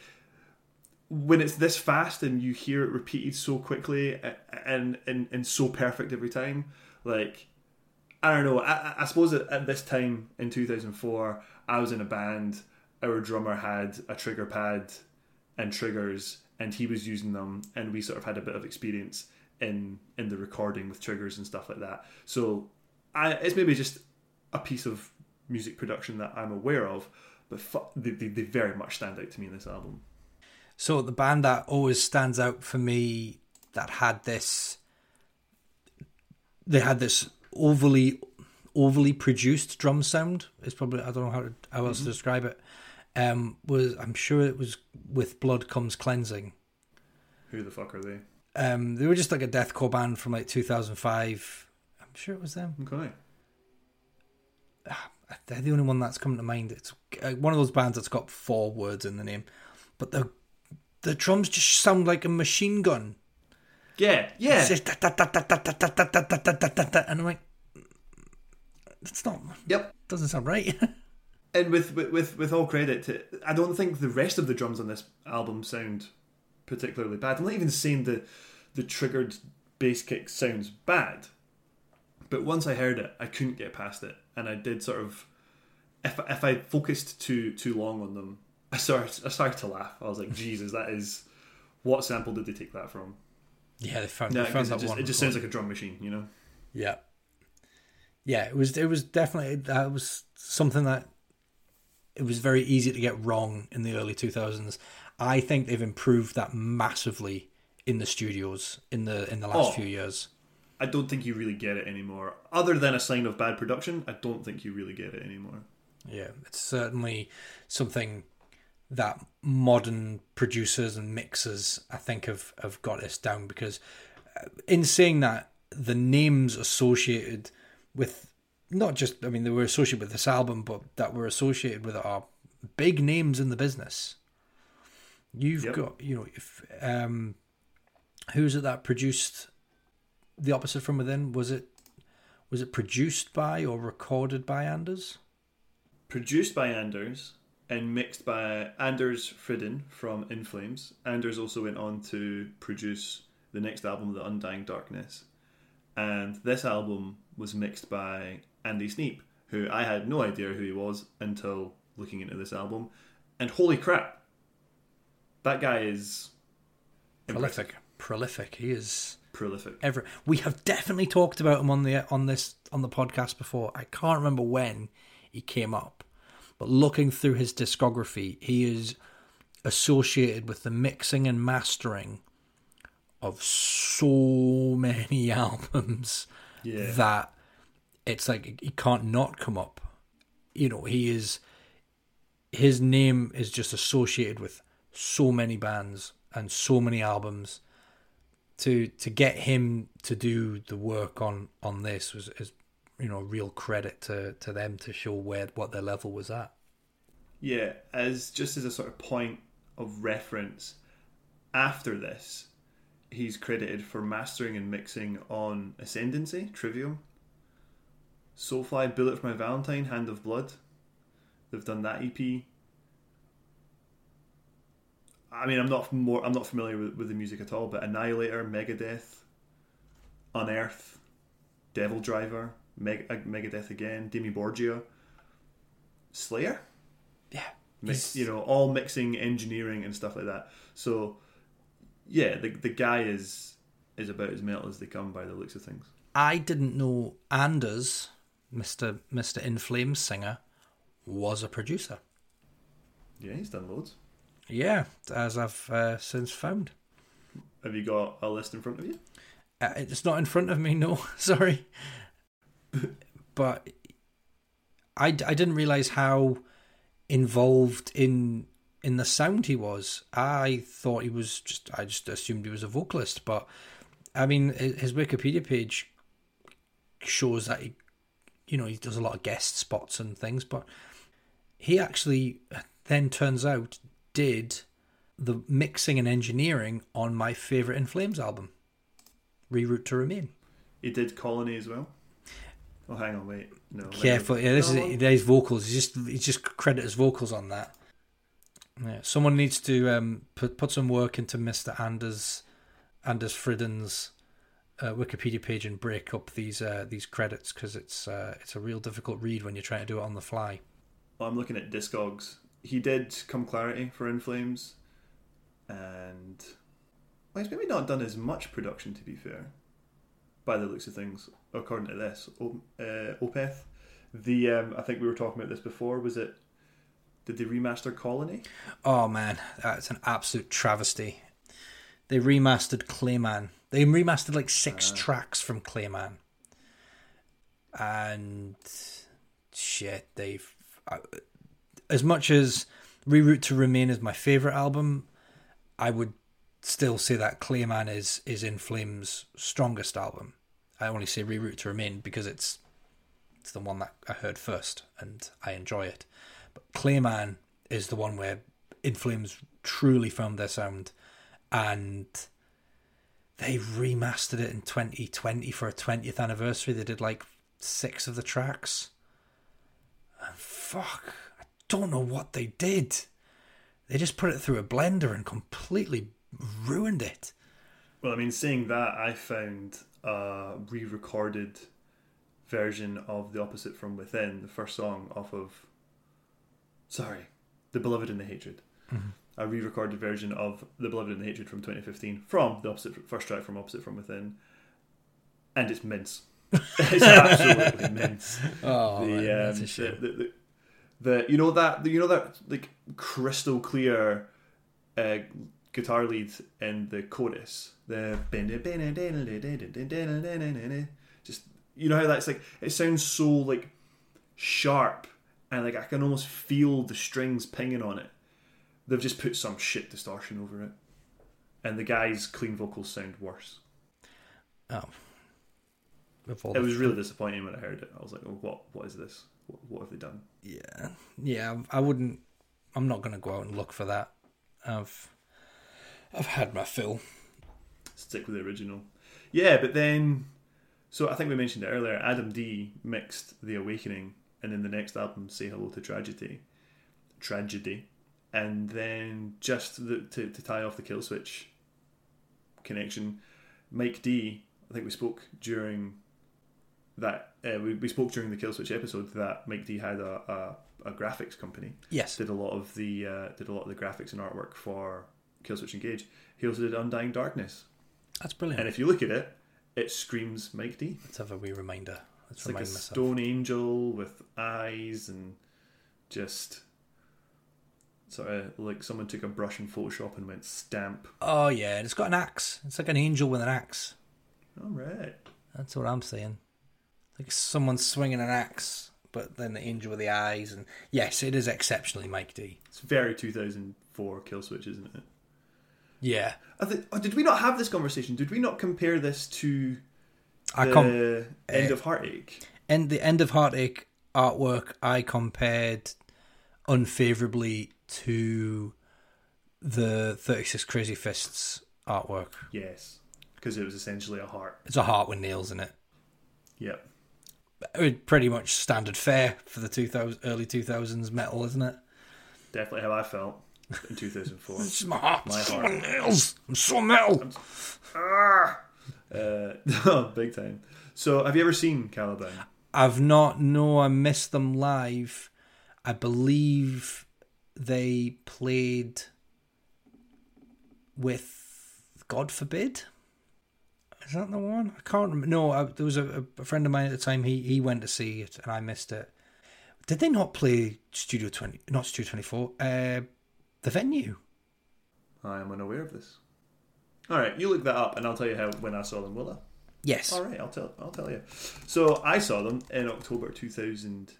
Speaker 1: when it's this fast and you hear it repeated so quickly and and, and so perfect every time, like I don't know. I, I suppose at, this time in 2004, I was in a band. Our drummer had a trigger pad and triggers, and he was using them, and we sort of had a bit of experience in in the recording with triggers and stuff like that. So I, it's maybe just a piece of music production that I'm aware of, but fu- they, they, they very much stand out to me in this album.
Speaker 2: So the band that always stands out for me that had this they had this overly overly produced drum sound is probably I don't know how to, how else to describe it. Um was I'm sure it was with Blood Comes Cleansing.
Speaker 1: Who the fuck are they?
Speaker 2: Um they were just like a deathcore band from like 2005. I'm sure it was them.
Speaker 1: Okay.
Speaker 2: They're the only one that's coming to mind. It's uh, one of those bands that's got four words in the name, but the the drums just sound like a machine gun.
Speaker 1: Yeah, yeah.
Speaker 2: It's just da- da- da- da- da- da- da- da- da- da- da- da- da- da, and I'm like, that's not
Speaker 1: Yep.
Speaker 2: doesn't sound right.
Speaker 1: And with, with with with all credit to, I don't think the rest of the drums on this album sound particularly bad. I'm not even saying the the triggered bass kick sounds bad, but once I heard it, I couldn't get past it, and I did sort of. If if I focused too too long on them, I started I started to laugh. I was like, Jesus, that is. What sample did they take that from?
Speaker 2: Yeah, they found,
Speaker 1: No,
Speaker 2: they found
Speaker 1: because it
Speaker 2: that
Speaker 1: just,
Speaker 2: one.
Speaker 1: it just
Speaker 2: record.
Speaker 1: sounds like a drum machine, you know.
Speaker 2: yeah, yeah. It was it was definitely that was something that it was very easy to get wrong in the early 2000s. I think they've improved that massively in the studios in the in the last
Speaker 1: Oh.
Speaker 2: few years.
Speaker 1: I don't think you really get it anymore. Other than a sign of bad production, I don't think you really get it anymore.
Speaker 2: Yeah, it's certainly something that modern producers and mixers, I think, have, have got this down because, uh, in saying that, the names associated with not just, I mean, they were associated with this album, but that were associated with it are big names in the business. You've
Speaker 1: Yep.
Speaker 2: got, you know, if um, who's it that produced the opposite from within? Was it was it produced by or recorded by Anders?
Speaker 1: Produced by Anders and mixed by Anders Fridén from In Flames. Anders also went on to produce the next album, The Undying Darkness. And this album was mixed by Andy Sneap, who I had no idea who he was until looking into this album. And holy crap, that guy is impressive.
Speaker 2: prolific prolific he is
Speaker 1: prolific.
Speaker 2: ever we have definitely talked about him on the on this on the podcast before i can't remember when he came up but looking through his discography he is associated with the mixing and mastering of so many albums
Speaker 1: Yeah.
Speaker 2: that it's like he can't not come up you know he is his name is just associated with so many bands and so many albums to to get him to do the work on on this was is you know real credit to to them to show where what their level was at
Speaker 1: Yeah, as just as a sort of point of reference, after this, he's credited for mastering and mixing on Ascendancy, Trivium, Soulfly, Bullet for My Valentine, Hand of Blood. They've done that EP. I mean, I'm not more. I'm not familiar with, with the music at all, but Annihilator, Megadeth, Unearth, Devil Driver, Meg- uh, Megadeth again, Dimmu Borgir, Slayer.
Speaker 2: Yeah.
Speaker 1: Mix, you know, all mixing engineering and stuff like that. So, yeah, the the guy is is about as metal as they come by the looks of things.
Speaker 2: I didn't know Anders, Mr. Mr. In Flames singer, was a producer.
Speaker 1: Yeah, he's done loads.
Speaker 2: Yeah, as I've uh, since found.
Speaker 1: Have you got a list in front of you?
Speaker 2: Uh, it's not in front of me, no, sorry. But I, I didn't realize how involved in in the sound he was. I thought he was just I just assumed he was a vocalist, but I mean his Wikipedia page shows that he you know he does a lot of guest spots and things, but he actually then turns out did the mixing and engineering on my favorite In Flames album. Reroute to Remain.
Speaker 1: He did Colony as well. Oh, hang on, wait. No.
Speaker 2: Careful, yeah, this
Speaker 1: No.
Speaker 2: is there's vocals. He's just he's just credit his vocals on that. Yeah, someone needs to um, put put some work into Mister Anders Anders Fridén's uh, Wikipedia page and break up these uh, these credits because it's uh, it's a real difficult read when you're trying to do it on the fly.
Speaker 1: Well, I'm looking at Discogs. He did Come Clarity for In Flames, and well, he's maybe not done as much production to be fair, by the looks of things, according to this. Uh, Opeth, the um, I think we were talking about this before. Was it? Did they remaster Colony?
Speaker 2: Oh man, that's an absolute travesty. They remastered Clayman. They remastered like six tracks from Clayman, and shit, they've as much as Reroute to Remain is my favorite album, I would still say that Clayman is is In Flames' strongest album. I only say Reroute to Remain because it's it's the one that I heard first and I enjoy it. But Clayman is the one where In Flames truly found their sound and they remastered it in 2020 for a 20th anniversary. They did like six of the tracks. And fuck, I don't know what they did. They just put it through a blender and completely ruined it.
Speaker 1: Well, I mean, seeing that, I found a re-recorded version of "The Opposite from Within," the first song off of. Sorry, "The Beloved and the Hatred." A re-recorded version of "The Beloved and the Hatred" from 2015 from the opposite first track from "Opposite from Within," and it's mince. it's absolutely mince.
Speaker 2: Oh,
Speaker 1: the,
Speaker 2: man, that's
Speaker 1: um,
Speaker 2: a shame.
Speaker 1: the, the, the, the you know that you know that like crystal clear uh, guitar lead in the chorus the just you know how that's like it sounds so like sharp and like I can almost feel the strings pinging on it they've just put some shit distortion over it and the guy's clean vocals sound worse
Speaker 2: Oh.
Speaker 1: It was really disappointing when I heard it I was like oh, what what is this what, what have they done
Speaker 2: yeah, yeah. I wouldn't. I'm not going to go out and look for that. I've, I've had my fill.
Speaker 1: stick with the original. Yeah, but then, so I think we mentioned it earlier. Adam D mixed The Awakening, and then the next album, Say Hello to Tragedy, Tragedy, and then just the, to to tie off the Killswitch connection, Mike D. I think we spoke during that. Uh, we, we spoke during the Killswitch episode that Mike D had a, a, a graphics company
Speaker 2: Yes.
Speaker 1: did a lot of the uh, did a lot of the graphics and artwork for Killswitch Engage. He also did Undying Darkness,
Speaker 2: That's brilliant.
Speaker 1: and if you look at it, it screams Mike D.
Speaker 2: Let's have a wee reminder. Let's
Speaker 1: It's like a
Speaker 2: myself.
Speaker 1: stone angel with eyes and just sort of like someone took a brush in Photoshop and went stamp.
Speaker 2: Oh yeah, and it's got an axe. It's like an angel with an axe.
Speaker 1: All right,
Speaker 2: That's what I'm saying. Like someone swinging an axe, but then the angel with the eyes, and yes, it is exceptionally Mike D.
Speaker 1: it's very 2004 Killswitch, isn't it?
Speaker 2: Yeah,
Speaker 1: I think. Oh, did we not have this conversation? Did we not compare this to
Speaker 2: I
Speaker 1: the
Speaker 2: com-
Speaker 1: end
Speaker 2: eh,
Speaker 1: of Heartache?
Speaker 2: And the end of heartache artwork. I compared unfavorably to the 36 Crazy Fists artwork.
Speaker 1: Yes, because it was essentially a heart.
Speaker 2: It's a heart with nails in it.
Speaker 1: Yep.
Speaker 2: It pretty much standard fare for the 2000 early 2000s metal, isn't it?
Speaker 1: Definitely how I felt in 2004.
Speaker 2: It's my heart.
Speaker 1: My heart.
Speaker 2: full nails. I'm so metal.
Speaker 1: uh, big time. So, have you ever seen Caliban?
Speaker 2: I've not. No, I missed them live. I believe they played with God forbid. Is that the one? I can't remember. No, I, there was a, a friend of mine at the time. He he went to see it, and I missed it. Did they not play Studio Twenty? Not Studio Twenty Four. Uh, the venue.
Speaker 1: I am unaware of this. All right, you look that up, and I'll tell you how when I saw them. Will I?
Speaker 2: Yes.
Speaker 1: All right, I'll tell. I'll tell you. So I saw them in October two thousand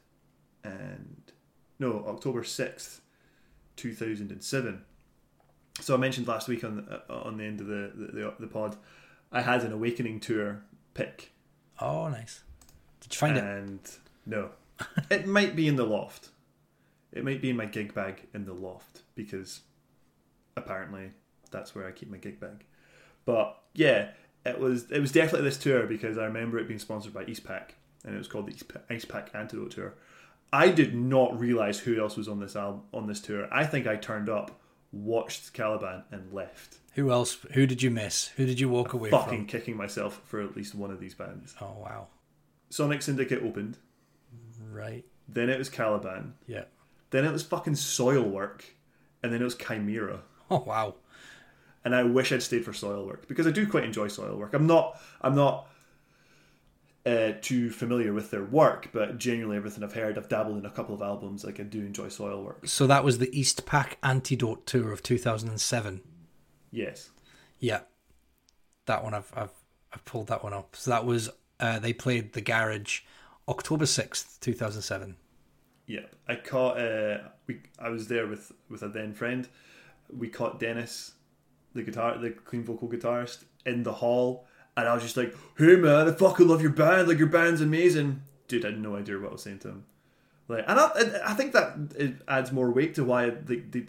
Speaker 1: and no October sixth, two thousand and seven. So I mentioned last week on the, uh, on the end of the, the the the pod, I had an Awakening tour pick,
Speaker 2: Oh, nice. Did you find it?
Speaker 1: and no, it might be in the loft. It might be in my gig bag in the loft because apparently that's where I keep my gig bag. But yeah, it was it was definitely this tour because I remember it being sponsored by Eastpak and it was called the Eastpak, Antidote Tour. I did not realize who else was on this album on this tour. I think I turned up, watched Caliban, and left.
Speaker 2: Who else? Who did you miss? Who did you walk away from?
Speaker 1: Fucking kicking myself for at least one of these bands.
Speaker 2: Oh wow.
Speaker 1: Sonic Syndicate opened,
Speaker 2: Right.
Speaker 1: then it was Caliban,
Speaker 2: Yeah.
Speaker 1: then it was fucking Soilwork, and then it was Chimera.
Speaker 2: Oh wow.
Speaker 1: and I wish I'd stayed for Soilwork because I do quite enjoy Soilwork. I'm not I'm not uh, too familiar with their work, but genuinely everything I've heard, I've dabbled in a couple of albums. Like I do enjoy Soilwork.
Speaker 2: So that was the Eastpak Antidote tour of 2007.
Speaker 1: Yes,
Speaker 2: Yeah, that one I've I've I've pulled that one up. So that was uh, they played the Garage, October 6th, 2007.
Speaker 1: Yep. I caught. Uh, we I was there with with a then friend. We caught Denis, the guitar, the clean vocal guitarist, in the hall, and I was just like, "Hey man, I fucking love your band. Like your band's amazing." Dude, I had no idea what I was saying to him. Like, and I, I think that it adds more weight to why they, they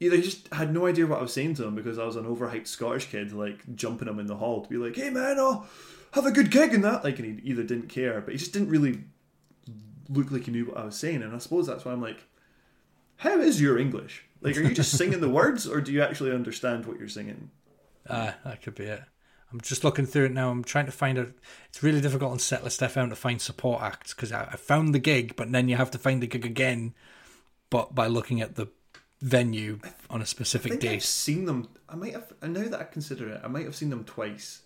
Speaker 1: either he just had no idea what I was saying to him because I was an overhyped Scottish kid, like jumping him in the hall to be like, "Hey man, oh, have a good gig and that." Like, and he either didn't care, but he just didn't really look like he knew what I was saying. And I suppose that's why I'm like, "How is your English? Like, are you just singing the words, or do you actually understand what you're singing?"
Speaker 2: Ah, that could be it. I'm just looking through it now. I'm trying to find a. It's really difficult on Setlist FM to find support acts because I, I found the gig, but then you have to find the gig again, but by looking at the venue on a specific
Speaker 1: think I've seen them. I might have. and Now that I consider it, I might have seen them twice,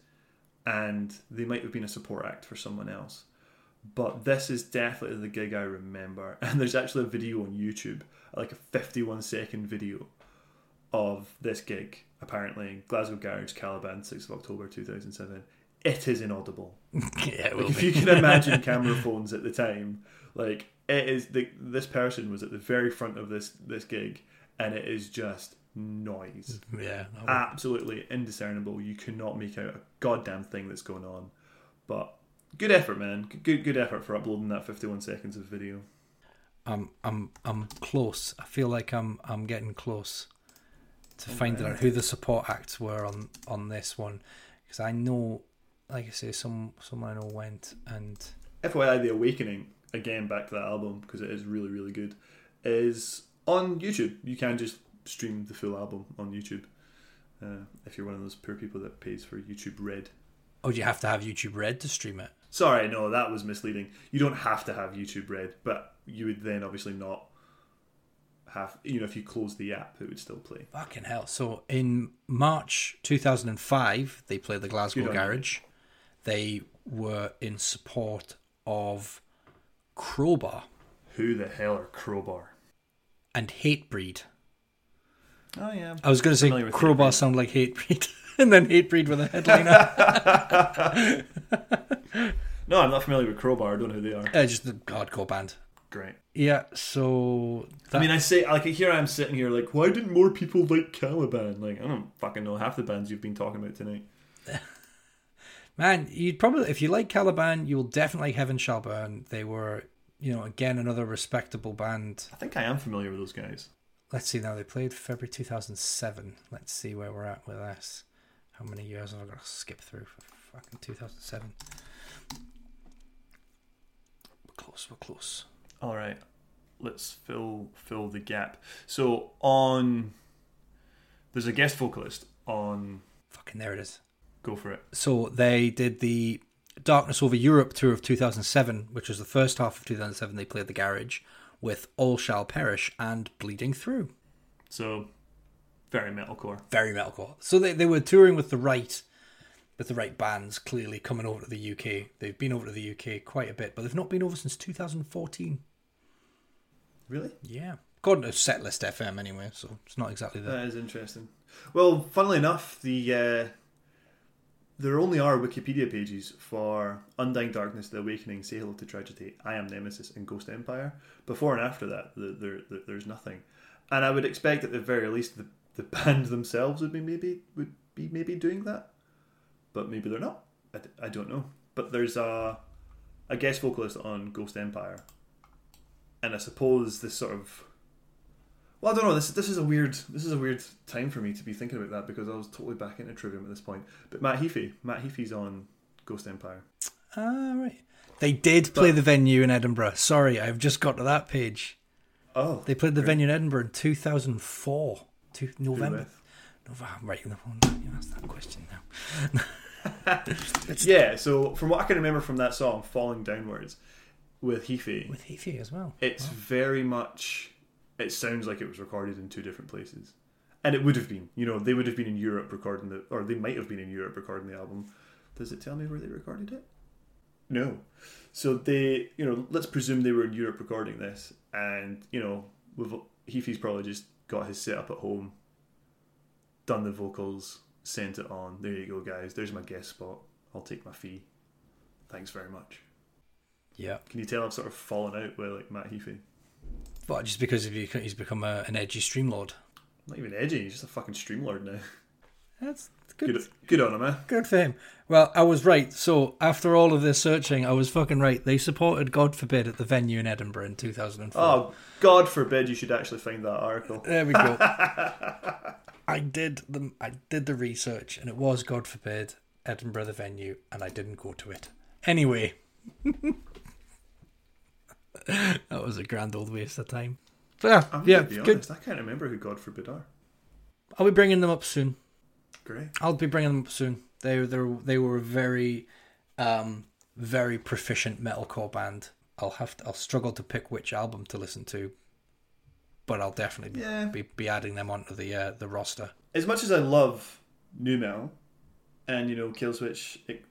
Speaker 1: and they might have been a support act for someone else. But this is definitely the gig I remember. And there's actually a video on YouTube, like a 51 second video of this gig. Apparently, Glasgow Garage Caliban, 6th of October 2007. It is inaudible.
Speaker 2: yeah, it will
Speaker 1: Like if
Speaker 2: be.
Speaker 1: you can imagine camera phones at the time, like it is the this person was at the very front of this this gig, and it is just noise,
Speaker 2: Yeah,
Speaker 1: absolutely indiscernible. You cannot make out a goddamn thing that's going on. But good effort, man. Good good effort for uploading that fifty one seconds of video.
Speaker 2: I'm I'm I'm close. I feel like I'm I'm getting close to finding out who the support acts were on on this one because I know, like I say, some someone I know went and
Speaker 1: FYI, The Awakening, again back to that album because it is really, really good, is on YouTube. You can just stream the full album on YouTube uh, if you're one of those poor people that pays for YouTube Red.
Speaker 2: oh, do you have to have YouTube Red to stream it?
Speaker 1: Sorry, no, that was misleading. You don't have to have YouTube Red, but you would then obviously not have, you know, if you close the app, it would still play.
Speaker 2: Fucking hell! So in March 2005, they played the Glasgow
Speaker 1: Good on you.
Speaker 2: Garage. They were in support of Crowbar
Speaker 1: Who the hell are Crowbar?
Speaker 2: and Hatebreed.
Speaker 1: Oh, yeah.
Speaker 2: I was going to say Crowbar sound like Hatebreed, and then Hatebreed with a headliner.
Speaker 1: No, I'm not familiar with Crowbar. I don't know who they are.
Speaker 2: uh, just the hardcore band.
Speaker 1: Great.
Speaker 2: Yeah, so that,
Speaker 1: I mean, I say, like, here I am sitting here, like, why didn't more people like Caliban? Like, I don't fucking know half the bands you've been talking about tonight.
Speaker 2: man, you'd probably if you like Caliban, you'll definitely like Heaven Shall Burn. They were you know, again another respectable band.
Speaker 1: I think I am familiar with those guys.
Speaker 2: Let's see now. They played February 2007. Let's see where we're at with this. How many years have I got to skip through for fucking 2007? We're close. We're close.
Speaker 1: All right, let's fill fill the gap. So on, there's a guest vocalist on.
Speaker 2: Fucking there it is.
Speaker 1: Go for it.
Speaker 2: So they did the Darkness Over Europe tour of 2007, which was the first half of 2007. They played the Garage with All Shall Perish and Bleeding Through.
Speaker 1: So very metalcore.
Speaker 2: Very metalcore. So they, they were touring with the right with the right bands clearly coming over to the UK. They've been over to the UK quite a bit, but they've not been over since 2014.
Speaker 1: Really?
Speaker 2: Yeah. According to Setlist FM anyway, so it's not exactly that.
Speaker 1: That is interesting. Well, funnily enough, the uh, there only are Wikipedia pages for Undying Darkness, The Awakening, Say Hello to Tragedy, I Am Nemesis, and Ghost Empire. Before and after that, there, there, there's nothing. And I would expect at the very least the, the band themselves would be maybe would be maybe doing that, but maybe they're not. I, I don't know. But there's a a guest vocalist on Ghost Empire, and I suppose this sort of well, I don't know. This this is a weird this is a weird time for me to be thinking about that because I was totally back into Trivium at this point. But Matt Heafy, Matt Heafy's on Ghost Empire.
Speaker 2: Ah, right. They did play
Speaker 1: But-
Speaker 2: the venue in Edinburgh. Sorry, I've just got to that page.
Speaker 1: Oh,
Speaker 2: They played the
Speaker 1: Great.
Speaker 2: venue in Edinburgh in 2004. To November. November. Right, you asked that question now.
Speaker 1: Yeah. So from what I can remember from that song, "Falling Downwards," with Heafy,
Speaker 2: With Heafy as well.
Speaker 1: it's very much. It sounds like it was recorded in two different places, and it would have been. You know, they would have been in Europe recording the, or they might have been in Europe recording the album. Does it tell me where they recorded it? No. So they, you know, let's presume they were in Europe recording this, and you know, with Heafy's probably just got his setup at home, done the vocals, sent it on. There you go, guys. There's my guest spot. I'll take my fee. Thanks very much.
Speaker 2: Yeah.
Speaker 1: Can you tell I've sort of fallen out with like Matt Heafy?
Speaker 2: But just because of you, he's become a, an edgy streamlord.
Speaker 1: Not even edgy. He's just a fucking streamlord now.
Speaker 2: That's good.
Speaker 1: Good, good on him, eh?
Speaker 2: Good for him. Well, I was right. So after all of this searching, I was fucking right. They supported God Forbid at the venue in Edinburgh in 2004.
Speaker 1: Oh, God forbid you should actually find that article.
Speaker 2: There we go. I did the I did the research, and it was God forbid Edinburgh the venue, and I didn't go to it. Anyway, that was a grand old waste of time. But yeah,
Speaker 1: I'm
Speaker 2: yeah,
Speaker 1: honest. I can't remember who God forbid are.
Speaker 2: I'll be bringing them up soon.
Speaker 1: Great.
Speaker 2: I'll be bringing them up soon. They they they were a very, um, very proficient metalcore band. I'll have to, I'll struggle to pick which album to listen to, but I'll definitely
Speaker 1: Yeah.
Speaker 2: be, be adding them onto the uh, the roster.
Speaker 1: As much as I love nu metal, and you know, Killswitch, it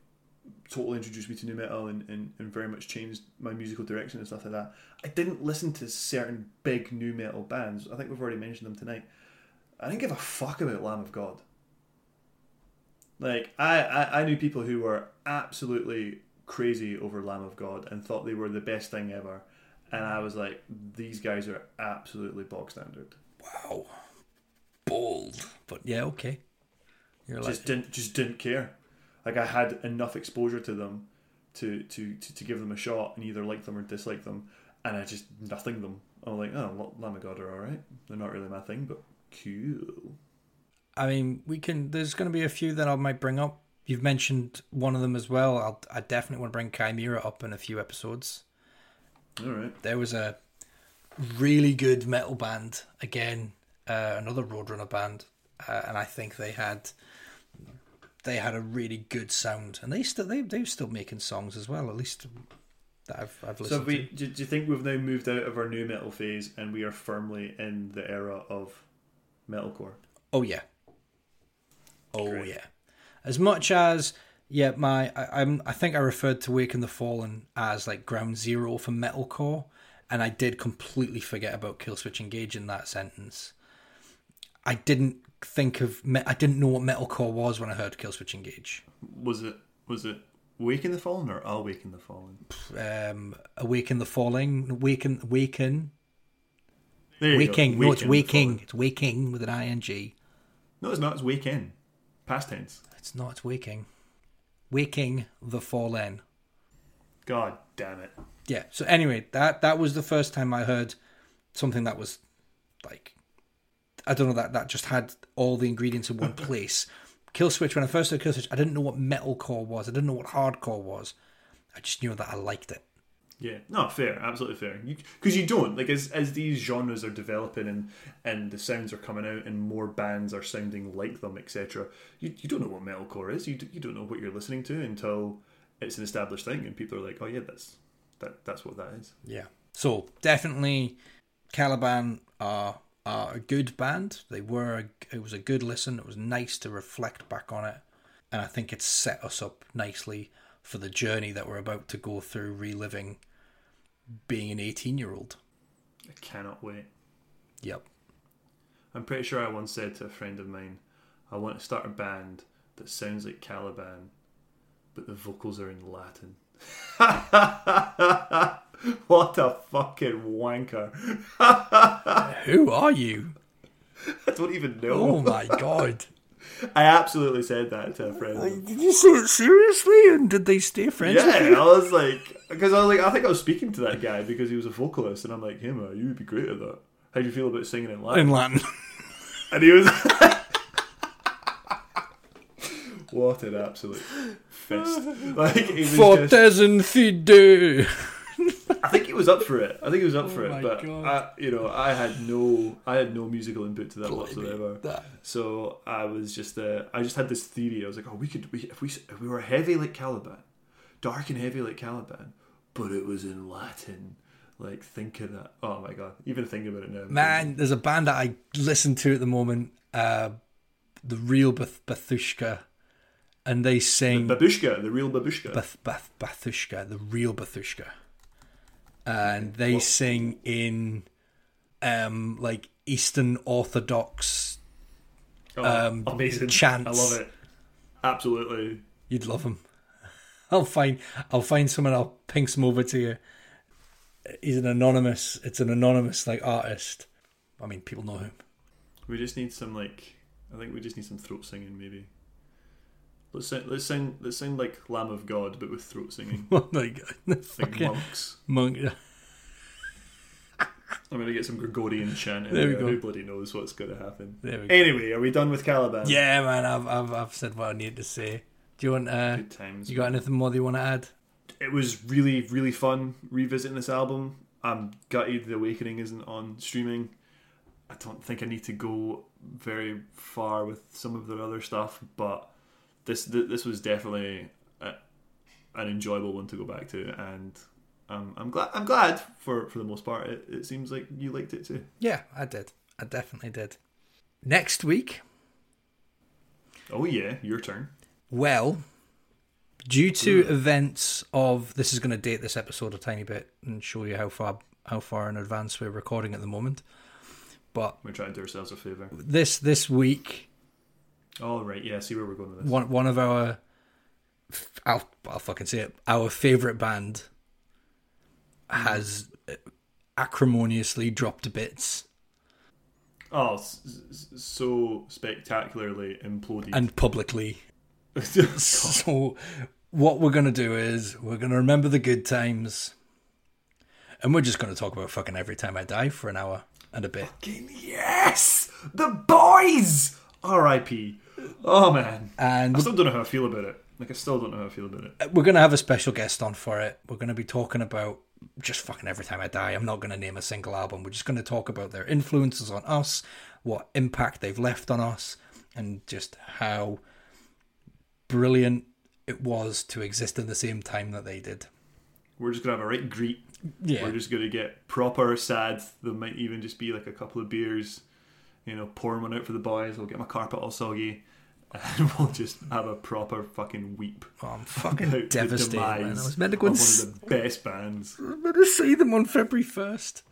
Speaker 1: totally introduced me to nu metal and, and, and very much changed my musical direction and stuff like that. I didn't listen to certain big nu metal bands. I think we've already mentioned them tonight. I didn't give a fuck about Lamb of God. Like I, I, I knew people who were absolutely crazy over Lamb of God and thought they were the best thing ever. And I was like, these guys are absolutely bog standard.
Speaker 2: Wow, bold, but yeah, okay. You're like
Speaker 1: just didn't just didn't care. Like I had enough exposure to them to to to, to give them a shot and either like them or dislike them, and I just nothing them. I'm like, oh, Lamb of God are all right. They're not really my thing, but cool.
Speaker 2: I mean, we can. There's going to be a few that I might bring up. You've mentioned one of them as well. I'll, I definitely want to bring Chimaira up in a few episodes.
Speaker 1: All right.
Speaker 2: There was a really good metal band again, uh, another Roadrunner band, uh, and I think they had they had a really good sound, and they still they they're still making songs as well. At least that I've I've
Speaker 1: So
Speaker 2: listened
Speaker 1: have we,
Speaker 2: to.
Speaker 1: do you think we've now moved out of our nu metal phase and we are firmly in the era of metalcore?
Speaker 2: Oh yeah. Oh
Speaker 1: Great.
Speaker 2: yeah. As much as yeah, my I, I'm I think I referred to Waken the Fallen as like ground zero for metalcore, and I did completely forget about Killswitch Engage in that sentence. I didn't think of I didn't know what metalcore was when I heard Killswitch Engage.
Speaker 1: Was it was it Waken the Fallen or Awaken the Fallen?
Speaker 2: Um, Awaken the Falling, Waken, Waken,
Speaker 1: There you go.
Speaker 2: Waking. No, it's Waking. It's Waking with an ing.
Speaker 1: No, it's not. It's Waken. Past tense.
Speaker 2: It's not. Waking. Waking the Fallen.
Speaker 1: God damn it.
Speaker 2: Yeah. So anyway, that that was the first time I heard something that was like I don't know that that just had all the ingredients in one place. Killswitch. When I first heard Killswitch, I didn't know what metalcore was. I didn't know what hardcore was. I just knew that I liked it.
Speaker 1: Yeah, no, fair, absolutely fair. Because you, you, don't like as as these genres are developing and and the sounds are coming out and more bands are sounding like them, etc. You, you don't know what metalcore is. You you don't know what you're listening to until it's an established thing and people are like, oh yeah, that's that that's what that is.
Speaker 2: Yeah. So definitely, Caliban are are a good band. They were. A, it was a good listen. It was nice to reflect back on it, and I think it's set us up nicely for the journey that we're about to go through, reliving being an 18 year old.
Speaker 1: I cannot wait.
Speaker 2: Yep.
Speaker 1: I'm pretty sure I once said to a friend of mine, I want to start a band that sounds like Caliban, but the vocals are in Latin. what a fucking wanker.
Speaker 2: Who are you?
Speaker 1: I don't even know.
Speaker 2: Oh my god.
Speaker 1: I absolutely said that to a friend.
Speaker 2: Did you say it seriously? And did they stay friends?
Speaker 1: Yeah, I was like, because I was like, I think I was speaking to that guy because he was a vocalist, and I'm like, hey uh, you would be great at that. How do you feel about singing in Latin?
Speaker 2: In Latin.
Speaker 1: And he was. what an absolute fist! Like he was
Speaker 2: Fortes fide.
Speaker 1: I think he was up for it. I think he was up
Speaker 2: Oh
Speaker 1: for it, but I, you know, I had no, I had no musical input to that
Speaker 2: Blimey,
Speaker 1: whatsoever.
Speaker 2: that-
Speaker 1: So I was just, uh, I just had this theory. I was like, oh, we could, we, if we, if we were heavy like Caliban, dark and heavy like Caliban, but it was in Latin. Like, think of that. Oh my god! Even thinking about it now,
Speaker 2: Man, there's a band that I listen to at the moment, uh, the real Bath- Batushka, and they sing
Speaker 1: Babushka, the real Babushka.
Speaker 2: Bath- Bath- Batushka, the real Batushka, and they
Speaker 1: What?
Speaker 2: sing in um like Eastern Orthodox.
Speaker 1: oh,
Speaker 2: um,
Speaker 1: amazing!
Speaker 2: chants.
Speaker 1: I love it. Absolutely.
Speaker 2: You'd love them. I'll find I'll find someone. I'll ping some over to you. He's an anonymous. It's an anonymous like artist. I mean, people know him.
Speaker 1: We just need some like, I think we just need some throat singing maybe. Let's sing, let's sing, let's sing like Lamb of God, but with throat singing.
Speaker 2: Oh my god,
Speaker 1: Like monks.
Speaker 2: monk. Yeah.
Speaker 1: I'm gonna get some Gregorian chanting.
Speaker 2: There we go.
Speaker 1: Who bloody knows what's gonna happen?
Speaker 2: There we go.
Speaker 1: Anyway, are we done with Caliban?
Speaker 2: Yeah, man, I've I've I've said what I need to say. Do you want? Uh,
Speaker 1: Good times.
Speaker 2: you got anything more that you want to add?
Speaker 1: It was really, really fun revisiting this album. I'm gutted The Awakening isn't on streaming. I don't think I need to go very far with some of their other stuff, but this this was definitely a, an enjoyable one to go back to, and um, I'm glad. I'm glad for for the most part. It, it seems like you liked it too.
Speaker 2: Yeah, I did. I definitely did. Next week,
Speaker 1: Oh yeah, your turn.
Speaker 2: well, due to events of this is going to date this episode a tiny bit and show you how far how far in advance we're recording at the moment. But
Speaker 1: We're trying to do ourselves a favor.
Speaker 2: this this week,
Speaker 1: Oh right, yeah. See where we're going with this.
Speaker 2: one one of our I'll I'll fucking say it. Our favorite band has acrimoniously dropped bits
Speaker 1: Oh, so spectacularly imploded.
Speaker 2: and publicly. So what we're gonna do is we're gonna remember the good times, and we're just gonna talk about fucking every time I die for an hour and a bit.
Speaker 1: Fucking yes, the boys. R.I.P. Oh man,
Speaker 2: And
Speaker 1: I still don't know how I feel about it. Like I still don't know how I feel about it.
Speaker 2: Uh, we're gonna have a special guest on for it. We're gonna be talking about just fucking every time I die. I'm not gonna name a single album. We're just gonna talk about their influences on us, what impact they've left on us, and just how brilliant it was to exist in the same time that they did.
Speaker 1: We're just gonna have a right greet.
Speaker 2: Yeah,
Speaker 1: We're just gonna get proper sad. There might even just be like a couple of beers, you know, pouring one out for the boys. We'll get my carpet all soggy, and we'll just have a proper fucking weep.
Speaker 2: Oh, I'm fucking devastated. I was meant to go and
Speaker 1: one
Speaker 2: s-
Speaker 1: of the best bands.
Speaker 2: I was meant to see them on February first.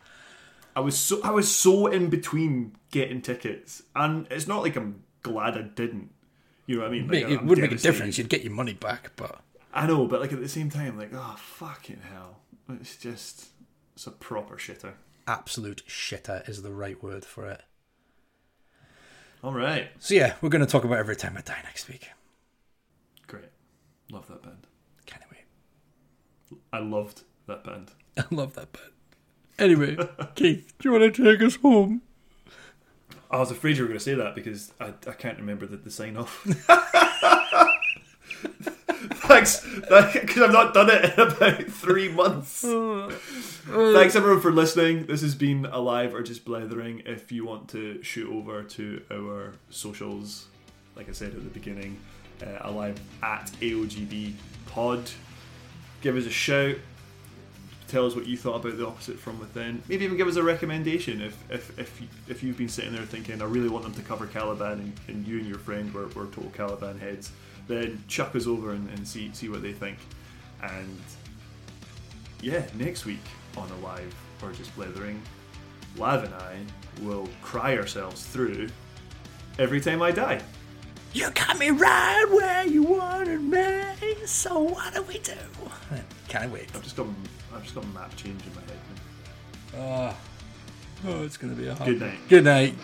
Speaker 1: I was so I was so in between getting tickets, and it's not like I'm glad I didn't. You know what I mean? Like,
Speaker 2: it
Speaker 1: I'm
Speaker 2: would make a difference. You'd get your money back, but
Speaker 1: I know, but like at the same time, like oh fucking hell, it's just it's a proper shitter.
Speaker 2: absolute shitter is the right word for it.
Speaker 1: All right,
Speaker 2: So yeah, we're going to talk about every time I die next week.
Speaker 1: great, love that band.
Speaker 2: Can't wait.
Speaker 1: I loved that band.
Speaker 2: I love that band. Anyway, Keith, do you want to take us home?
Speaker 1: I was afraid you were going to say that because I, I can't remember the, the sign off. Thanks, because I've not done it in about three months. Thanks everyone for listening. This has been Alive or Just Blethering. If you want to shoot over to our socials, like I said at the beginning, uh, Alive at AOGB Pod, give us a shout. Tell us what you thought about the opposite from within. Maybe even give us a recommendation if if if, if you've been sitting there thinking I really want them to cover Caliban and, and you and your friend were, were total Caliban heads. Then chuck us over and, and see see what they think. And yeah, next week on Alive or Just Blethering, Lav and I will cry ourselves through every time I die.
Speaker 2: You got me right where you wanted me. So what do we do? Can't wait.
Speaker 1: I've just got I've just got a map change in my head. now.
Speaker 2: Oh, ah. oh it's gonna be a hard
Speaker 1: Good night.
Speaker 2: Good night.